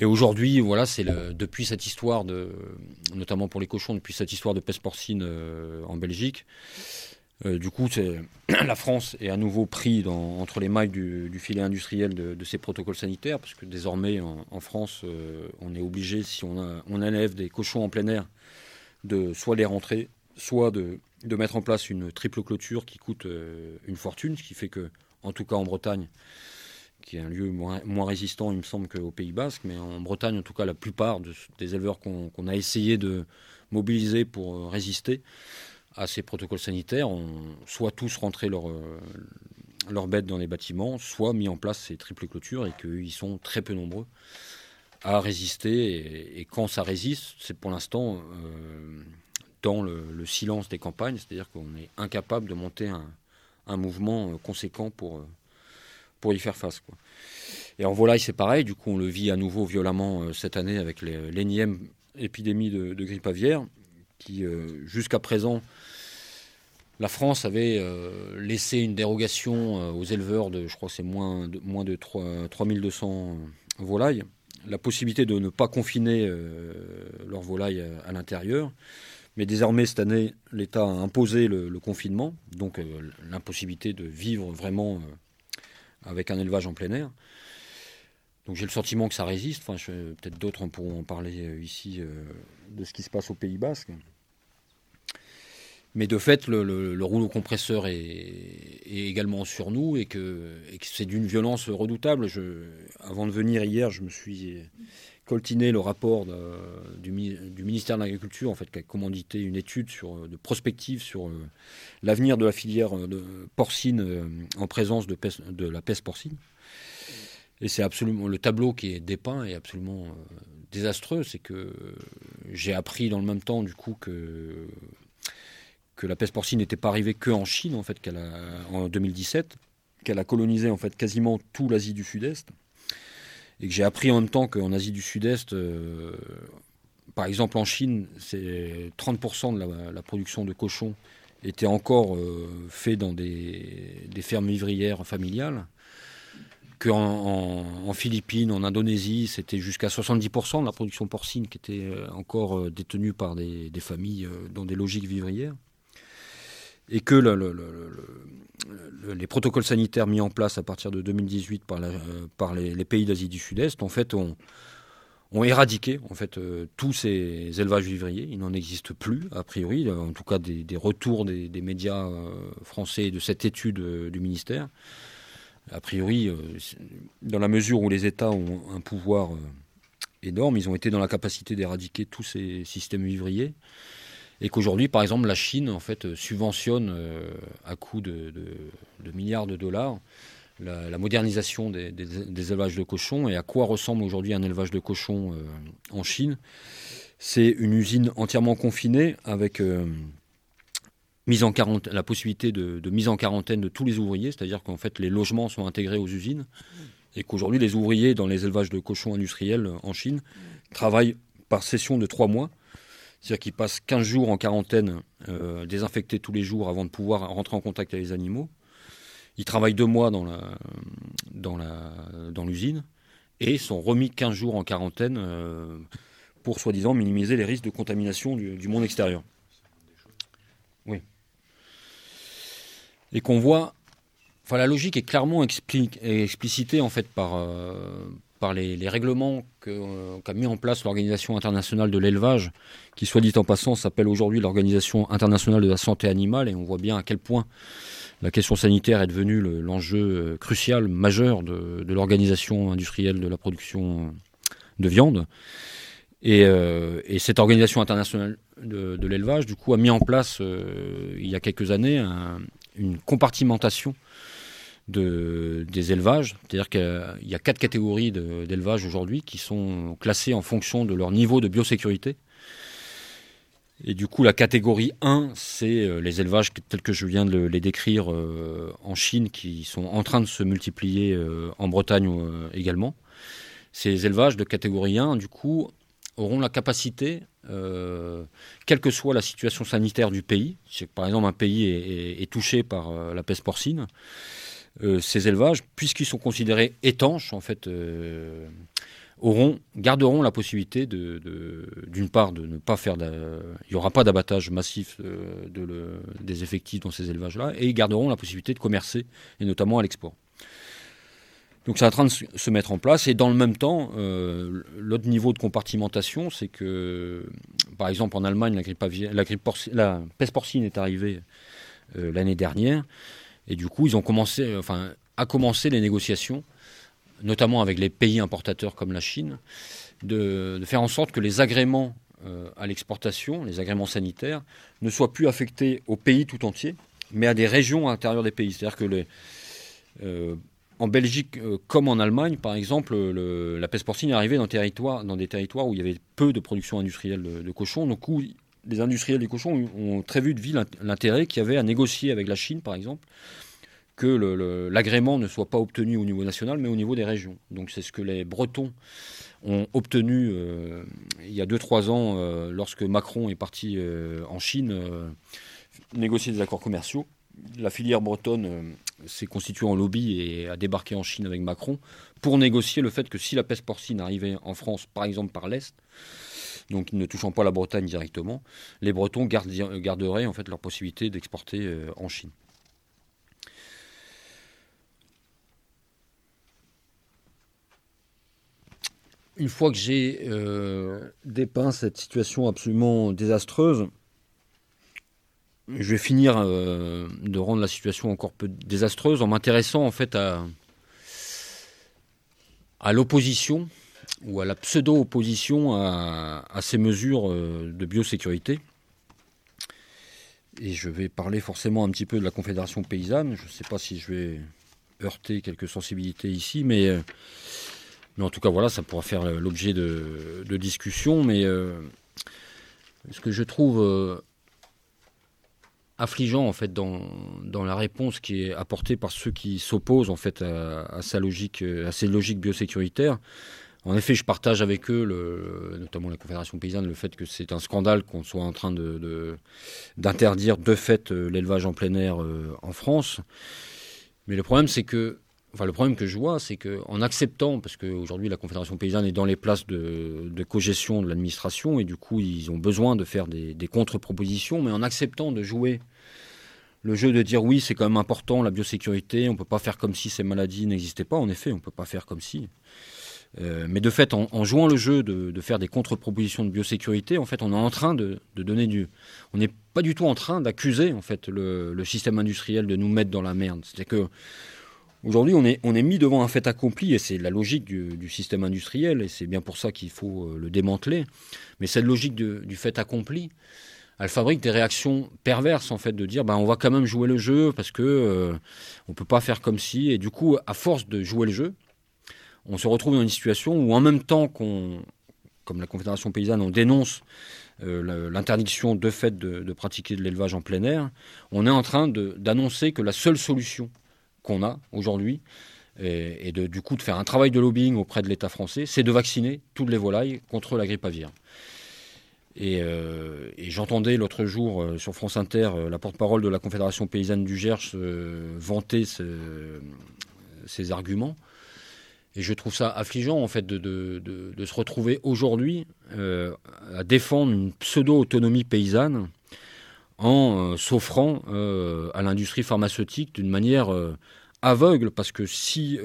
et aujourd'hui, voilà, c'est depuis cette histoire de, notamment pour les cochons, depuis cette histoire de peste porcine euh, en Belgique. Euh, du coup, (clears throat) la France est à nouveau pris dans, entre les mailles du, filet industriel de, ces protocoles sanitaires, parce que désormais en, France, euh, on est obligé, si on, a, on élève des cochons en plein air, de soit les rentrer, soit de, de mettre en place une triple clôture qui coûte une fortune, ce qui fait que, en tout cas en Bretagne, qui est un lieu moins, résistant, il me semble, qu'au Pays Basque, mais en Bretagne, en tout cas, la plupart des éleveurs qu'on a essayé de mobiliser pour résister à ces protocoles sanitaires ont soit tous rentré leur, leurs bêtes dans les bâtiments, soit mis en place ces triples clôtures et qu'ils sont très peu nombreux à résister. Et, quand ça résiste, c'est pour l'instant euh, dans le, silence des campagnes, c'est-à-dire qu'on est incapable de monter un, mouvement euh, conséquent pour, euh, pour y faire face. Et en volaille, c'est pareil, du coup on le vit à nouveau violemment cette année avec l'énième épidémie de, grippe aviaire, qui jusqu'à présent la France avait euh, laissé une dérogation euh, aux éleveurs de, je crois c'est moins de, moins de 3, 3200 volailles, la possibilité de ne pas confiner euh, leurs volailles à, l'intérieur. Mais désormais, cette année, l'État a imposé le, confinement, donc l'impossibilité de vivre vraiment avec un élevage en plein air. Donc j'ai le sentiment que ça résiste. Enfin, peut-être d'autres pourront en parler ici de ce qui se passe au Pays Basque. Mais de fait, le, rouleau compresseur est, également sur nous et que, c'est d'une violence redoutable. Avant de venir hier, je me suis coltiné le rapport du, ministère de l'Agriculture, en fait, qui a commandité une étude sur, de prospective sur euh, l'avenir de la filière de porcine euh, en présence de, la peste porcine. Et c'est absolument le tableau qui est dépeint est absolument euh, désastreux. C'est que j'ai appris dans le même temps, du coup, que que la peste porcine n'était pas arrivée que en Chine en fait qu'elle en 2017, qu'elle a colonisé en fait quasiment tout l'Asie du Sud-Est, et que j'ai appris en même temps qu'en Asie du Sud-Est, euh, par exemple en Chine, c'est 30% de la, production de cochons était encore euh, fait dans des, fermes vivrières familiales. Qu'en en, Philippines, en Indonésie, c'était jusqu'à 70% de la production porcine qui était euh, encore détenue par des familles dans des logiques vivrières et que les protocoles sanitaires mis en place à partir de 2018 par, par les, pays d'Asie du Sud-Est, en fait, ont, éradiqué en fait euh, tous ces élevages vivriers. Il n'en existe plus, a priori, en tout cas des, retours des, médias euh, français de cette étude euh, du ministère. A priori, dans la mesure où les États ont un pouvoir énorme, ils ont été dans la capacité d'éradiquer tous ces systèmes vivriers et qu'aujourd'hui, par exemple, la Chine en fait euh, subventionne euh, à coût de, milliards de dollars la, modernisation des, élevages de cochons. Et à quoi ressemble aujourd'hui un élevage de cochons euh, en Chine? C'est une usine entièrement confinée avec mise en la possibilité de, mise en quarantaine de tous les ouvriers, c'est-à-dire qu'en fait les logements sont intégrés aux usines. Et qu'aujourd'hui les ouvriers dans les élevages de cochons industriels en Chine travaillent par session de trois mois c'est-à-dire qu'ils passent 15 jours en quarantaine, euh, désinfectés tous les jours avant de pouvoir rentrer en contact avec les animaux. Ils travaillent deux mois dans, l'usine et sont remis 15 jours en quarantaine euh, pour soi-disant minimiser les risques de contamination du, monde extérieur. Oui. Et qu'on voit, enfin la logique est clairement explicitée en fait par, euh, par les, règlements euh, qu'a mis en place l'Organisation internationale de l'élevage, qui, soit dit en passant, s'appelle aujourd'hui l'Organisation internationale de la santé animale, et on voit bien à quel point la question sanitaire est devenue l'enjeu euh, crucial, majeur de, l'organisation industrielle de la production de viande. Et, euh, cette organisation internationale de, l'élevage, du coup, a mis en place, il y a quelques années, une compartimentation des élevages. C'est-à-dire qu'il y a quatre catégories d'élevage aujourd'hui qui sont classées en fonction de leur niveau de biosécurité. Et du coup, la catégorie 1, c'est euh, les élevages tels que je viens de les décrire euh, en Chine, qui sont en train de se multiplier euh, en Bretagne également. Ces élevages de catégorie 1, du coup, auront la capacité, quelle que soit la situation sanitaire du pays, par exemple un pays est touché par la peste porcine, ces élevages, puisqu'ils sont considérés étanches, en fait, euh, auront, garderont la possibilité de, d'une part, de ne pas faire, il n'y aura pas d'abattage massif euh, de des effectifs dans ces élevages-là, et ils garderont la possibilité de commercer, et notamment à l'export. Donc c'est en train de se mettre en place et dans le même temps, euh, l'autre niveau de compartimentation, c'est que, par exemple en Allemagne, la, grippe peste porcine est arrivée euh, l'année dernière et du coup ils ont commencé, enfin, à commencer les négociations, notamment avec les pays importateurs comme la Chine, de, faire en sorte que les agréments euh, à l'exportation, les agréments sanitaires, ne soient plus affectés au pays tout entier, mais à des régions à l'intérieur des pays. C'est-à-dire que les, en Belgique euh, comme en Allemagne, par exemple, la peste porcine est arrivée dans, dans, des territoires où il y avait peu de production industrielle de, cochons. Donc, où les industriels des cochons ont très vu de vie l'intérêt qu'il y avait à négocier avec la Chine, par exemple, que l'agrément ne soit pas obtenu au niveau national, mais au niveau des régions. Donc, c'est ce que les Bretons ont obtenu euh, il y a 2-3 ans, euh, lorsque Macron est parti en Chine négocier des accords commerciaux la filière bretonne euh, s'est constituée en lobby et a débarqué en Chine avec Macron pour négocier le fait que si la peste porcine arrivait en France, par exemple par l'Est, donc ne touchant pas la Bretagne directement, les Bretons garderaient en fait leur possibilité d'exporter euh, en Chine. Une fois que j'ai euh, dépeint cette situation absolument désastreuse, je vais finir euh, de rendre la situation encore peu désastreuse en m'intéressant en fait à, à l'opposition ou à la pseudo-opposition à, ces mesures euh, de biosécurité. Et je vais parler forcément un petit peu de la Confédération paysanne. Je ne sais pas si je vais heurter quelques sensibilités ici, mais, euh, mais en tout cas, voilà, ça pourra faire l'objet de, de discussions. Mais ce que je trouve affligeant en fait dans, dans, la réponse qui est apportée par ceux qui s'opposent en fait à, sa logique, à ces logiques biosécuritaires. En effet, je partage avec eux, notamment la Confédération paysanne, le fait que c'est un scandale qu'on soit en train d'interdire de, fait euh, l'élevage en plein air euh, en France. Mais le problème, c'est que Enfin, le problème que je vois, c'est qu'en acceptant, parce qu'aujourd'hui la Confédération paysanne est dans les places de, de cogestion de l'administration, et du coup ils ont besoin de faire des, des contre-propositions, mais en acceptant de jouer le jeu de dire oui, c'est quand même important la biosécurité, on ne peut pas faire comme si ces maladies n'existaient pas, en effet, on ne peut pas faire comme si. Euh, mais de fait, en, jouant le jeu de, faire des contre-propositions de biosécurité, en fait, on est en train de, donner du. On n'est pas du tout en train d'accuser en fait le, système industriel de nous mettre dans la merde. C'est-à-dire que Aujourd'hui, on est, on est mis devant un fait accompli, et c'est la logique du, système industriel, et c'est bien pour ça qu'il faut euh, le démanteler. Mais cette logique du fait accompli, elle fabrique des réactions perverses, en fait, de dire, ben, on va quand même jouer le jeu, parce que euh, on peut pas faire comme si, et du coup, à force de jouer le jeu, on se retrouve dans une situation où, en même temps qu'on, comme la Confédération paysanne, on dénonce euh, l'interdiction de fait de, pratiquer de l'élevage en plein air, on est en train d'annoncer que la seule solution qu'on a aujourd'hui, et, de, du coup de faire un travail de lobbying auprès de l'État français, c'est de vacciner toutes les volailles contre la grippe aviaire. Et, euh, j'entendais l'autre jour euh, sur France Inter la porte-parole de la Confédération paysanne du Gers vanter ces arguments. Et je trouve ça affligeant en fait de, se retrouver aujourd'hui à défendre une pseudo-autonomie paysanne en euh, s'offrant euh, à l'industrie pharmaceutique d'une manière euh, aveugle, parce que si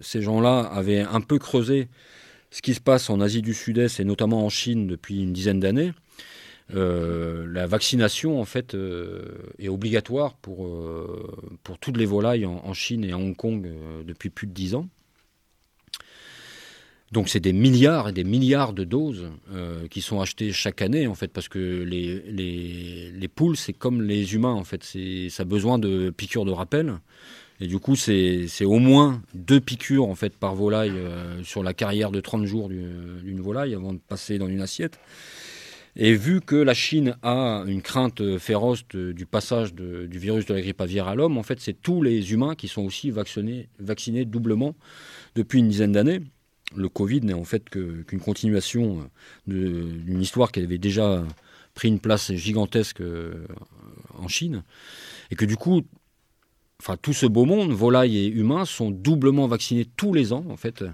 ces gens-là avaient un peu creusé ce qui se passe en Asie du Sud-Est et notamment en Chine depuis une dizaine d'années, la vaccination en fait est obligatoire pour, pour toutes les volailles en, en Chine et à Hong Kong depuis plus de dix ans. Donc c'est des milliards et des milliards de doses euh, qui sont achetées chaque année en fait parce que les, les, les poules c'est comme les humains en fait. Ça a besoin de piqûres de rappel. Et du coup c'est au moins deux piqûres en fait par volaille euh, sur la carrière de 30 jours d'une volaille avant de passer dans une assiette. Et vu que la Chine a une crainte féroce du passage du virus de la grippe aviaire à l'homme, en fait, c'est tous les humains qui sont aussi vaccinés, vaccinés doublement depuis une dizaine d'années le Covid n'est en fait qu'une continuation d'une histoire qui avait déjà pris une place gigantesque euh, en Chine, et que du coup, enfin tout ce beau monde, volailles et humains, sont doublement vaccinés tous les ans en fait.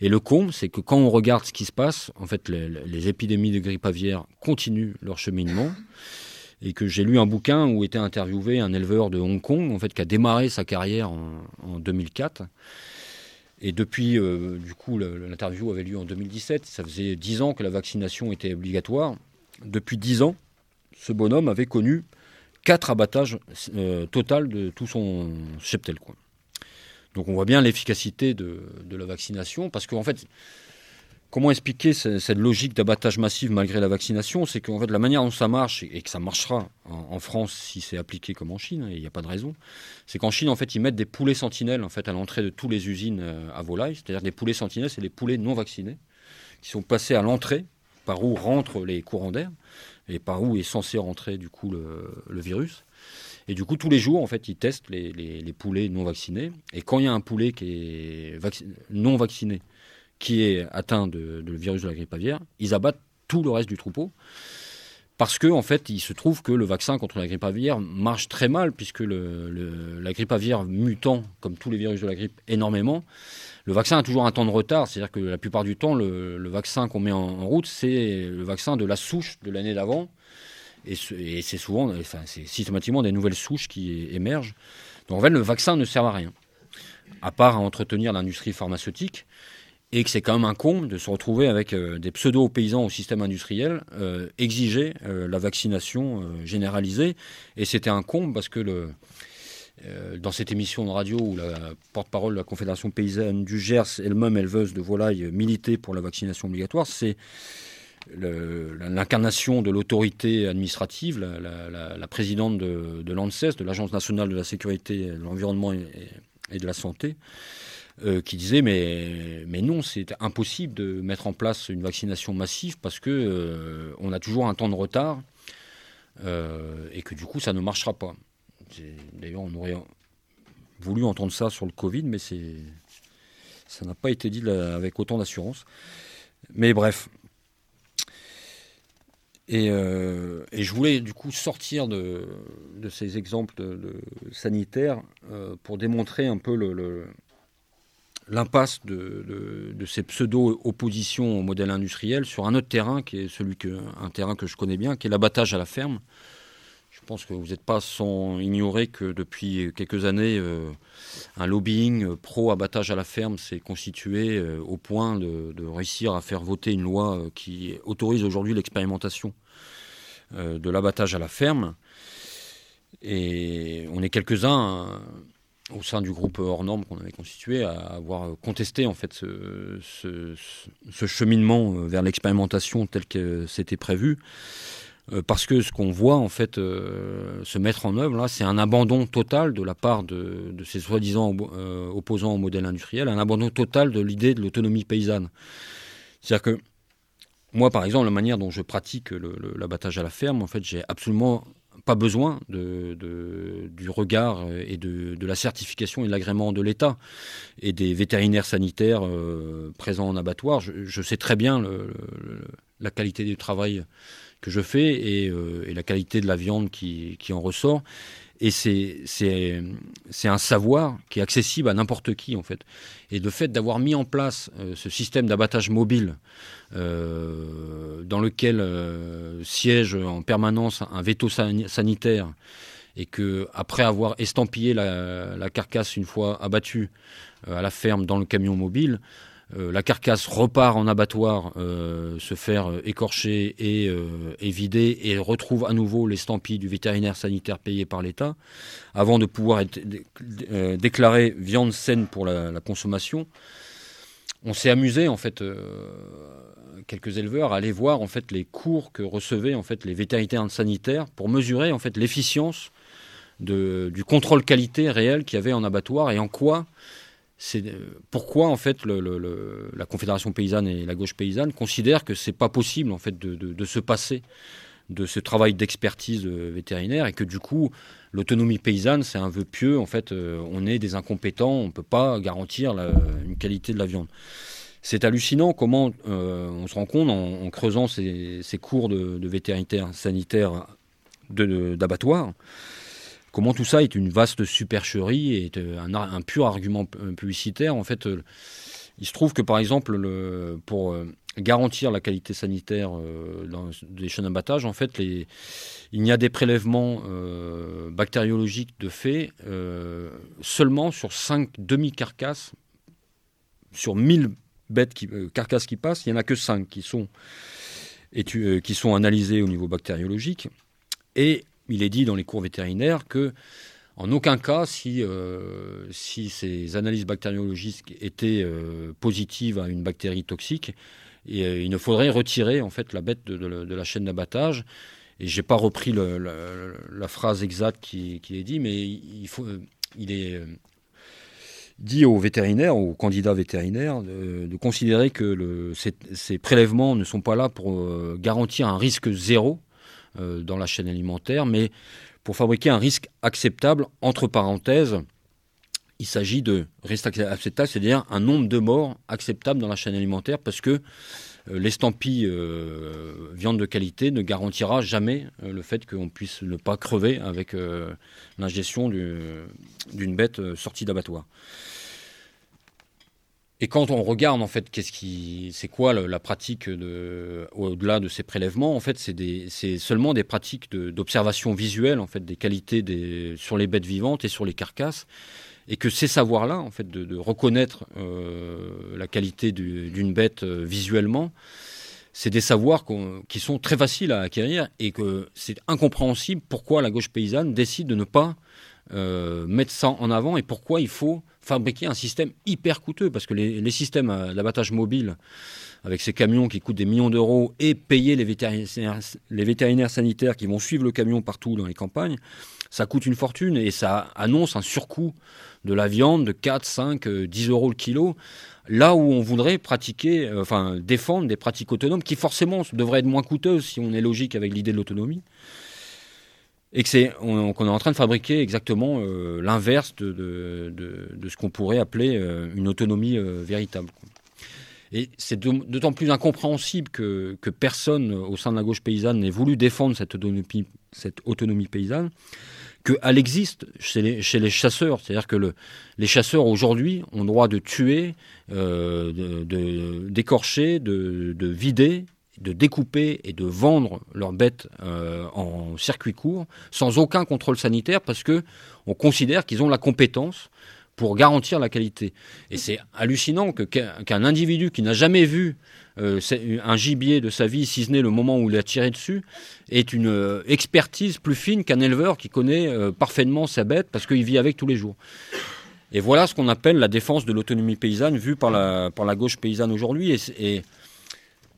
Et le comble, c'est que quand on regarde ce qui se passe, en fait, les, épidémies de grippe aviaire continuent leur cheminement. Et que j'ai lu un bouquin où était interviewé un éleveur de Hong Kong, en fait, qui a démarré sa carrière en, en 2004 Et depuis, du coup, l'interview avait lieu en 2017. Ça faisait 10 ans que la vaccination était obligatoire. Depuis 10 ans, ce bonhomme avait connu quatre abattages euh, de tout son cheptel. Donc on voit bien l'efficacité de, la vaccination, parce qu'en fait, comment expliquer cette logique d'abattage massif malgré la vaccination? C'est qu'en fait, la manière dont ça marche, et que ça marchera en, France si c'est appliqué comme en Chine, et il n'y a pas de raison, c'est qu'en Chine, en fait, ils mettent des poulets sentinelles en fait, à l'entrée de toutes les usines euh, à volailles, c'est-à-dire des poulets sentinelles, c'est des poulets non vaccinés, qui sont passés à l'entrée, par où rentrent les courants d'air, et par où est censé rentrer du coup le virus. Et du coup, tous les jours, en fait, ils testent les, poulets non vaccinés. Et quand il y a un poulet qui est non vacciné, qui est atteint de, le virus de la grippe aviaire, ils abattent tout le reste du troupeau. Parce que, en fait, il se trouve que le vaccin contre la grippe aviaire marche très mal, puisque la grippe aviaire mutant, comme tous les virus de la grippe, énormément. Le vaccin a toujours un temps de retard, c'est-à-dire que la plupart du temps, le, vaccin qu'on met en route, c'est le vaccin de la souche de l'année d'avant, et c'est souvent, c'est systématiquement des nouvelles souches qui émergent. Donc en fait, le vaccin ne sert à rien, à part à entretenir l'industrie pharmaceutique, et que c'est quand même un comble de se retrouver avec euh, des pseudo-paysans au système industriel euh, exiger euh, la vaccination généralisée. Et c'était un comble parce que dans cette émission de radio où la porte-parole de la Confédération paysanne du Gers, elle-même éleveuse de volailles, militait pour la vaccination obligatoire, c'est l'incarnation de l'autorité administrative, la, présidente de, de l'ANSES, de l'Agence nationale de la sécurité, de l'environnement et, de la santé, euh, qui disait mais, mais non, c'est impossible de mettre en place une vaccination massive parce que euh, on a toujours un temps de retard euh, et que du coup ça ne marchera pas. D'ailleurs, on aurait voulu entendre ça sur le Covid, mais ça n'a pas été dit avec autant d'assurance. Mais bref, euh, et, je voulais du coup sortir de, ces exemples de, sanitaires pour démontrer un peu l'impasse de, ces pseudo-oppositions au modèle industriel sur un autre terrain qui est celui que, un terrain que je connais bien, qui est l'abattage à la ferme. Je pense que vous n'êtes pas sans ignorer que depuis quelques années, euh, un lobbying pro-abattage à la ferme s'est constitué euh, au point de, réussir à faire voter une loi euh, qui autorise aujourd'hui l'expérimentation de l'abattage à la ferme. Et on est quelques-uns au sein du groupe hors normes qu'on avait constitué à avoir contesté en fait ce, ce cheminement vers l'expérimentation tel que c'était prévu. Euh, parce que ce qu'on voit en fait euh, se mettre en œuvre là, c'est un abandon total de la part de, ces soi-disant euh, opposants au modèle industriel, un abandon total de l'idée de l'autonomie paysanne. C'est-à-dire que moi, par exemple, la manière dont je pratique l'abattage à la ferme, en fait, j'ai absolument pas besoin du regard et de, la certification et de l'agrément de l'État et des vétérinaires sanitaires présents en abattoir. Je, sais très bien la qualité du travail que je fais euh, et, la qualité de la viande qui en ressort. Et c'est un savoir qui est accessible à n'importe qui, en fait. Et le fait d'avoir mis en place euh, ce système d'abattage mobile euh, dans lequel siège en permanence un veto sanitaire et que après avoir estampillé la, carcasse une fois abattue à la ferme dans le camion mobile, euh, la carcasse repart en abattoir, euh, se faire euh, écorcher et, vider, et retrouve à nouveau l'estampille du vétérinaire sanitaire payé par l'État, avant de pouvoir être viande saine pour la, consommation. On s'est amusé en fait quelques éleveurs aller voir en fait les cours que recevaient en fait les vétérinaires sanitaires pour mesurer en fait l'efficience du contrôle qualité réel qu'il y avait en abattoir et en quoi c'est euh, pourquoi en fait la Confédération paysanne et la gauche paysanne considèrent que c'est pas possible en fait de, se passer de ce travail d'expertise euh, vétérinaire et que du coup l'autonomie paysanne c'est un vœu pieux en fait euh, on est des incompétents on peut pas garantir une qualité de la viande. C'est hallucinant comment on se rend compte en, creusant ces, cours de, de vétérinaire sanitaire d'abattoir comment tout ça est une vaste supercherie et un, pur argument publicitaire. En fait, euh, il se trouve que par exemple, pour euh, garantir la qualité sanitaire euh, des chaînes d'abattage, en fait, il y a des prélèvements bactériologiques de fait seulement sur 5 demi-carcasses sur 1000 bêtes carcasses qui passent, il n'y en a que 5 qui sont, qui sont analysées au niveau bactériologique. Et il est dit dans les cours vétérinaires que en aucun cas, si, si ces analyses bactériologiques étaient positives à une bactérie toxique, et, il ne faudrait retirer en fait la bête de, de la chaîne d'abattage. Et j'ai pas repris la phrase exacte qui, est dit, mais il, est euh, dit aux vétérinaires, aux candidats vétérinaires, de, considérer que ces, prélèvements ne sont pas là pour euh, garantir un risque zéro euh, dans la chaîne alimentaire, mais pour fabriquer un risque acceptable, entre parenthèses, il s'agit de risque acceptable, c'est-à-dire un nombre de morts acceptable dans la chaîne alimentaire, parce que euh, l'estampille euh, viande de qualité ne garantira jamais euh, le fait qu'on puisse ne pas crever avec l'ingestion d'une bête sortie d'abattoir. Et quand on regarde en fait, qu'est-ce qui, c'est quoi la, pratique de, au-delà de ces prélèvements En fait, c'est, seulement des pratiques d'observation visuelle en fait des qualités sur les bêtes vivantes et sur les carcasses. Et que ces savoirs-là, en fait, de, reconnaître euh, la qualité d'une bête euh, visuellement, c'est des savoirs qui sont très faciles à acquérir et que c'est incompréhensible pourquoi la gauche paysanne décide de ne pas euh, mettre ça en avant et pourquoi il faut fabriquer un système hyper coûteux parce que les, systèmes d'abattage mobile avec ces camions qui coûtent des millions d'euros et payer les vétérinaires, les vétérinaires sanitaires qui vont suivre le camion partout dans les campagnes, ça coûte une fortune et ça annonce un surcoût de la viande de 4, 5, 10 euros le kilo, là où on voudrait pratiquer, euh, enfin défendre des pratiques autonomes qui forcément devraient être moins coûteuses si on est logique avec l'idée de l'autonomie. Et que c'est, qu'on est en train de fabriquer exactement euh, l'inverse de, ce qu'on pourrait appeler euh, une autonomie véritable. Et c'est d'autant plus incompréhensible que, que, personne au sein de la gauche paysanne n'ait voulu défendre cette autonomie, cette autonomie paysanne, qu'elle existe chez les, chasseurs. C'est-à-dire que le, les chasseurs aujourd'hui ont droit de tuer, euh, d'écorcher, de, de, vider, de découper et de vendre leurs bêtes euh, en circuit court sans aucun contrôle sanitaire parce que on considère qu'ils ont la compétence pour garantir la qualité. Et c'est hallucinant que qu'un individu qui n'a jamais vu euh, un gibier de sa vie, si ce n'est le moment où il a tiré dessus, ait une euh, expertise plus fine qu'un éleveur qui connaît parfaitement sa bête parce qu'il vit avec tous les jours. Et voilà ce qu'on appelle la défense de l'autonomie paysanne vue par la, par la gauche paysanne aujourd'hui. et, et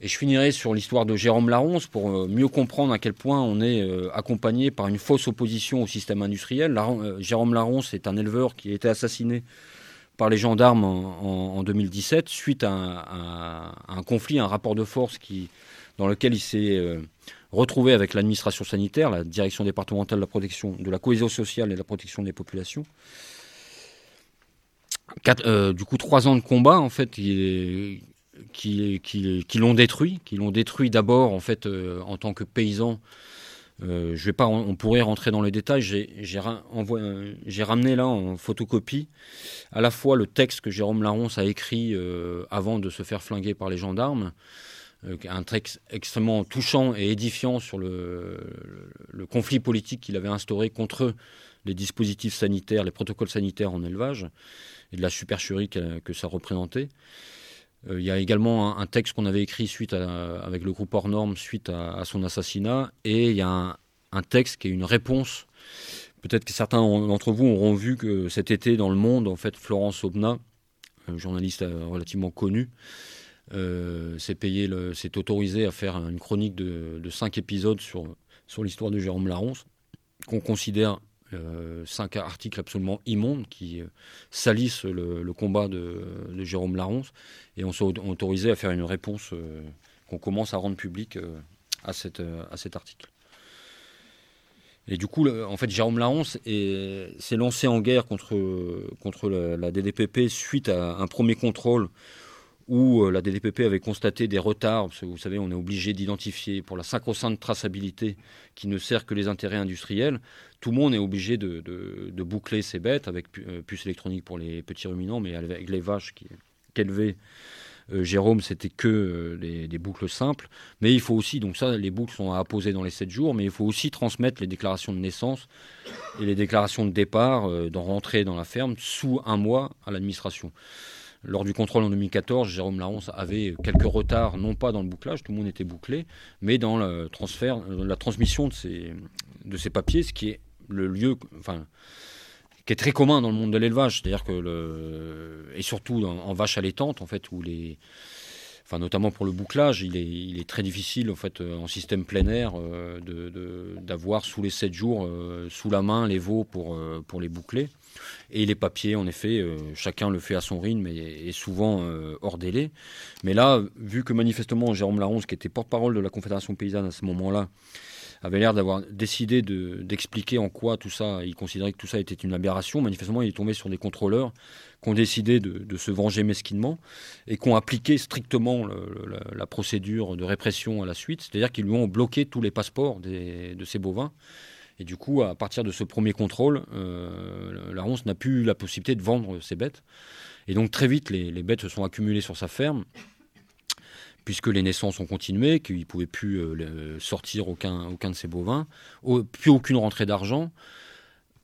je finirai sur l'histoire de Jérôme Laronce pour euh, mieux comprendre à quel point on est euh, accompagné par une fausse opposition au système industriel. Euh, Jérôme Laronce est un éleveur qui a été assassiné par les gendarmes en, 2017 suite à un, conflit, un rapport de force dans lequel il s'est retrouvé avec l'administration sanitaire, la direction départementale de la protection de la cohésion sociale et de la protection des populations. du coup, trois ans de combat, en fait, il est, qui, l'ont détruit, qui l'ont détruit d'abord en fait euh, en tant que paysan. Euh, je vais pas, on pourrait rentrer dans les détails. J'ai ramené là en photocopie à la fois le texte que Jérôme Laronce a écrit euh, avant de se faire flinguer par les gendarmes, un texte extrêmement touchant et édifiant sur le conflit politique qu'il avait instauré contre les dispositifs sanitaires, les protocoles sanitaires en élevage et de la supercherie que ça représentait. Euh, il y a également un, texte qu'on avait écrit suite avec le groupe hors normes suite à, son assassinat. Et il y a un, texte qui est une réponse. Peut-être que certains d'entre vous auront vu que cet été dans le monde, en fait, Florence Aubenas, journaliste euh, relativement connue, euh, s'est payé, s'est autorisé à faire une chronique de, cinq épisodes sur, sur l'histoire de Jérôme Laronce, qu'on considère euh, cinq articles absolument immondes qui euh, salissent le, combat de, Jérôme Laronce et on s'est autorisé à faire une réponse euh, qu'on commence à rendre publique à, à cet article. Et du coup, en fait, Jérôme Laronce s'est lancé en guerre contre, contre la, la, DDPP suite à un premier contrôle où euh, la DDPP avait constaté des retards, parce que vous savez, on est obligé d'identifier pour la sacro-sainte traçabilité qui ne sert que les intérêts industriels, tout le monde est obligé de, boucler ses bêtes avec euh, puces électroniques pour les petits ruminants, mais avec les vaches qu'élevait euh, Jérôme, c'était que des boucles simples. Mais il faut aussi, donc ça, les boucles sont à apposer dans les 7 jours, mais il faut aussi transmettre les déclarations de naissance et les déclarations de départ, d'en rentrer dans la ferme, sous un mois à l'administration. Lors du contrôle en 2014, Jérôme Laronce avait quelques retards, non pas dans le bouclage, tout le monde était bouclé, mais dans le transfert, la transmission de ces, papiers, ce qui est le lieu, qui est très commun dans le monde de l'élevage, c'est-à-dire que et surtout en, vache allaitante, en fait, où les enfin notamment pour le bouclage, il est, très difficile en fait euh, en système plein air euh, d'avoir sous les 7 jours euh, sous la main les veaux pour les boucler. Et les papiers, en effet, chacun le fait à son rythme et, souvent hors délai. Mais là, vu que manifestement Jérôme Laronce, qui était porte-parole de la Confédération paysanne à ce moment-là, avait l'air d'avoir décidé d'expliquer en quoi tout ça, il considérait que tout ça était une aberration. Manifestement, il est tombé sur des contrôleurs qui ont décidé de, se venger mesquinement et qui ont appliqué strictement la, procédure de répression à la suite, c'est-à-dire qu'ils lui ont bloqué tous les passeports de ces bovins. Et du coup, à partir de ce premier contrôle, euh, la ronce n'a plus la possibilité de vendre ses bêtes. Et donc très vite, les, bêtes se sont accumulées sur sa ferme puisque les naissances ont continué, qu'il ne pouvait plus euh, sortir aucun, aucun de ces bovins, plus aucune rentrée d'argent,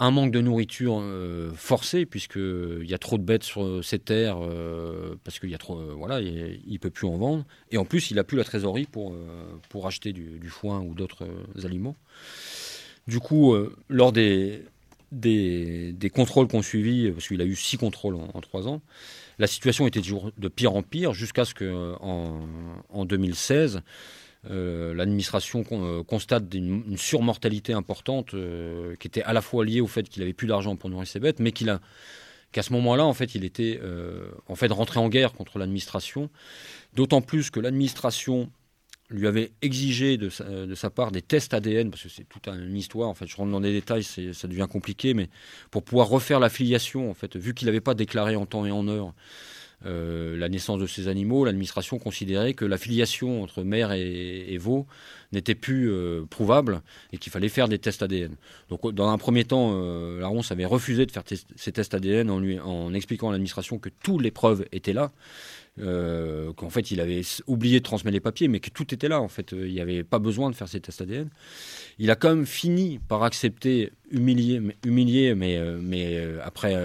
un manque de nourriture euh, forcé, puisqu'il y a trop de bêtes sur ces terres, euh, parce qu'il y a trop, voilà, il ne peut plus en vendre, et en plus il n'a plus la trésorerie pour, pour acheter du, foin ou d'autres aliments. Du coup, lors des, contrôles qu'on suivi, parce qu'il a eu six contrôles en trois ans, la situation était de pire en pire jusqu'à ce qu'en en, 2016, euh, l'administration euh, constate une, surmortalité importante euh, qui était à la fois liée au fait qu'il avait plus d'argent pour nourrir ses bêtes, mais qu'à ce moment-là, en fait, il était en fait rentré en guerre contre l'administration. D'autant plus que l'administration lui avait exigé de sa, part des tests ADN, parce que c'est toute une histoire, en fait, je rentre dans des détails, ça devient compliqué, mais pour pouvoir refaire la filiation, vu qu'il n'avait pas déclaré en temps et en heure euh, la naissance de ces animaux, l'administration considérait que la filiation entre mère et, veau n'était plus euh, prouvable et qu'il fallait faire des tests ADN. Donc, dans un premier temps, euh, avait refusé de faire ces tests ADN en, lui, expliquant à l'administration que toutes les preuves étaient là euh, qu'en fait il avait oublié de transmettre les papiers, mais que tout était là en fait. Il n'y avait pas besoin de faire ces tests ADN. Il a quand même fini par accepter, humilié, humilié mais, euh, mais euh, après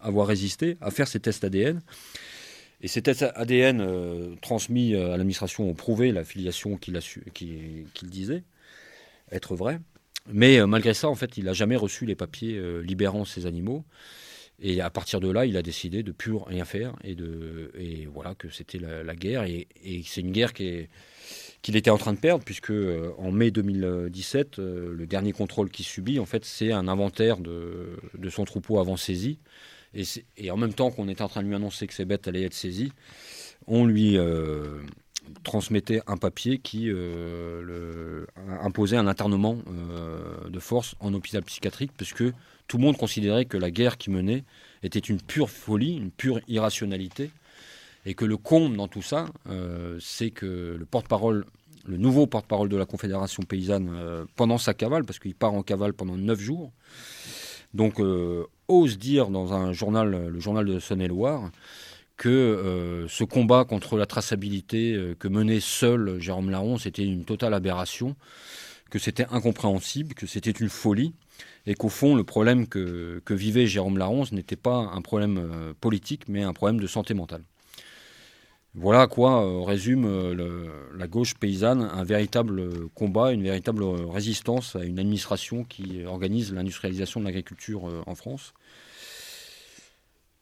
avoir résisté, à faire ces tests ADN. Et ces tests ADN transmis à l'administration ont prouvé la filiation qu'il disait être vraie. Mais malgré ça, en fait, il n'a jamais reçu les papiers libérant ces animaux. Et à partir de là, il a décidé de plus rien faire et, de, et voilà que c'était la, guerre. Et, c'est une guerre qu'il était en train de perdre, puisque euh, en mai 2017, euh, le dernier contrôle qu'il subit, en fait, c'est un inventaire de, de, son troupeau avant saisie. Et, en même temps qu'on était en train de lui annoncer que ses bêtes allaient être saisies, on lui euh, transmettait un papier qui imposait un internement de force en hôpital psychiatrique, puisque tout le monde considérait que la guerre qui menait était une pure folie, une pure irrationalité, et que le comble dans tout ça, euh, c'est que le porte-parole, le nouveau porte-parole de la Confédération paysanne, euh, pendant sa cavale, parce qu'il part en cavale pendant neuf jours, donc euh, ose dire dans un journal, le journal de Saône-et-Loire, que ce combat contre la traçabilité que menait seul Jérôme Laron, c'était une totale aberration, que c'était incompréhensible, que c'était une folie, et qu'au fond, le problème que, vivait Jérôme Laronce n'était pas un problème euh, politique, mais un problème de santé mentale. Voilà à quoi euh, résume euh, la gauche paysanne un véritable combat, une véritable résistance à une administration qui organise l'industrialisation de l'agriculture en France.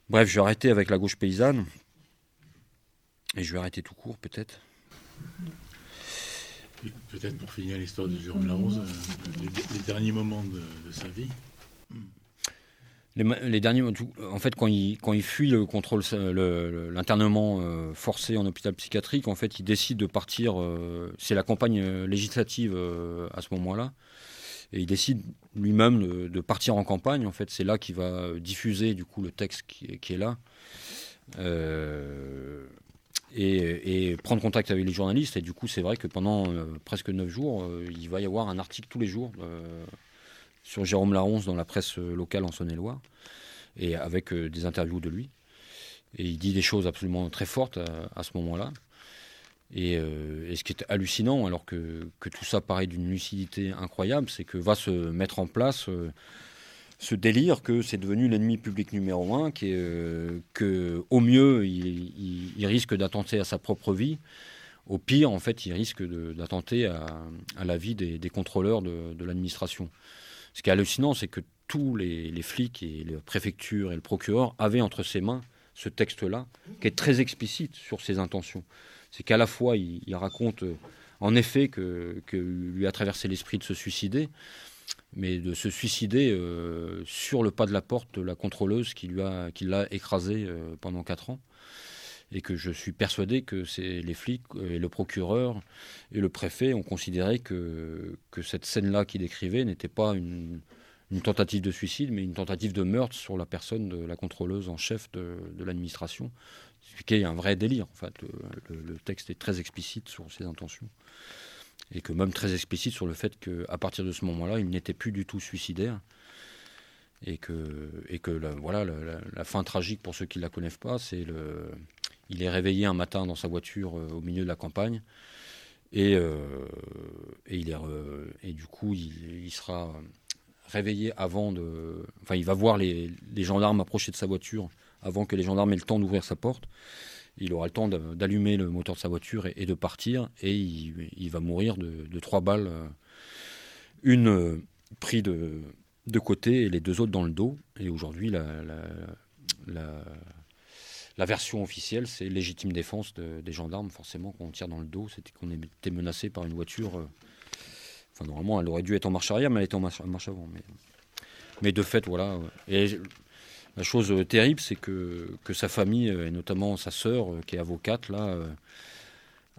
Bref, je vais arrêter avec la gauche paysanne. Et je vais arrêter tout court peut-être. Peut-être pour finir l'histoire de Jérôme Larose, euh, les, derniers moments de, sa vie. Les, derniers, en fait, quand il, quand il fuit le contrôle, l'internement euh, forcé en hôpital psychiatrique, en fait, il décide de partir. Euh, c'est la campagne législative à ce moment-là, et il décide lui-même de, partir en campagne. En fait, c'est là qu'il va diffuser du coup le texte qui, qui est là et, prendre contact avec les journalistes. Et du coup, c'est vrai que pendant euh, presque neuf jours, euh, il va y avoir un article tous les jours euh, sur Jérôme Laronce dans la presse locale en Saône-et-Loire, et avec des interviews de lui. Et il dit des choses absolument très fortes à, ce moment-là. Et, ce qui est hallucinant, alors que, que tout ça paraît d'une lucidité incroyable, c'est que va se mettre en place ce délire que c'est devenu l'ennemi public numéro un, qui est, que au mieux il, risque d'attenter à sa propre vie, au pire en fait il risque d'attenter à, la vie des, contrôleurs de, l'administration. Ce qui est hallucinant, c'est que tous les, flics et les préfectures et le procureur avaient entre ses mains ce texte-là, qui est très explicite sur ses intentions. C'est qu'à la fois il, raconte en effet que lui a traversé l'esprit de se suicider, mais de se suicider euh, sur le pas de la porte de la contrôleuse qui l'a écrasé euh, pendant quatre ans. Et que je suis persuadé que c'est les flics et le procureur et le préfet ont considéré que, que cette scène-là qu'il décrivait n'était pas une, une, tentative de suicide, mais une tentative de meurtre sur la personne de la contrôleuse en chef de, de l'administration. Ce qui est un vrai délire. En fait. le texte est très explicite sur ses intentions et que même très explicite sur le fait qu'à partir de ce moment-là, il n'était plus du tout suicidaire. Et que, et que la, voilà, la, fin tragique, pour ceux qui ne la connaissent pas, c'est le. Il est réveillé un matin dans sa voiture euh, au milieu de la campagne. Et, euh, et, il est, et du coup, il, sera réveillé avant de. Enfin, il va voir les, les gendarmes approcher de sa voiture avant que les gendarmes aient le temps d'ouvrir sa porte il aura le temps d'allumer le moteur de sa voiture et, de partir, et il, va mourir de, trois balles, euh, une euh, prise de, côté et les deux autres dans le dos. Et aujourd'hui, la, version officielle, c'est légitime défense des gendarmes, forcément, qu'on tire dans le dos, c'était qu'on était menacé par une voiture. Euh, normalement, elle aurait dû être en marche arrière, mais elle était en marche, avant. Mais, de fait, voilà. La chose euh, terrible, c'est que, que sa famille, euh, et notamment sa sœur, euh, qui est avocate, là,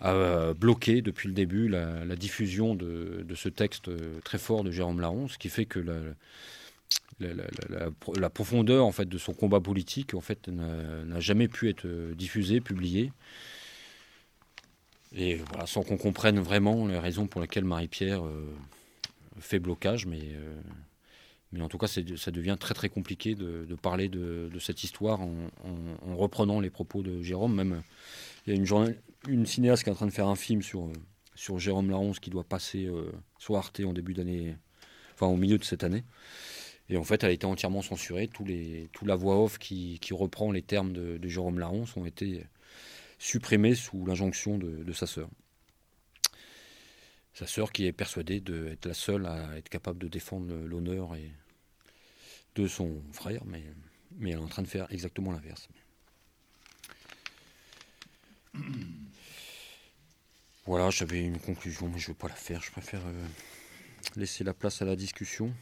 a bloqué depuis le début la, diffusion de, de, ce texte très fort de Jérôme Laron, ce qui fait que la, la, profondeur en fait de son combat politique en fait n'a jamais pu être diffusée, publiée. Et voilà, sans qu'on comprenne vraiment les raisons pour lesquelles Marie-Pierre fait blocage, mais mais en tout cas, ça devient très très compliqué de, parler de, cette histoire en, reprenant les propos de Jérôme. Même il y a une, une cinéaste qui est en train de faire un film sur, sur Jérôme Laronce qui doit passer euh, sur Arte en début d'année, enfin au milieu de cette année. Et en fait, elle a été entièrement censurée. Tous les, toute la voix off qui, reprend les termes de, Jérôme Laronce ont été supprimés sous l'injonction de sa sœur. Sa sœur qui est persuadée d'être la seule à être capable de défendre l'honneur et, de son frère, mais, mais elle est en train de faire exactement l'inverse. Voilà, j'avais une conclusion, mais je ne vais pas la faire. Je préfère euh, laisser la place à la discussion.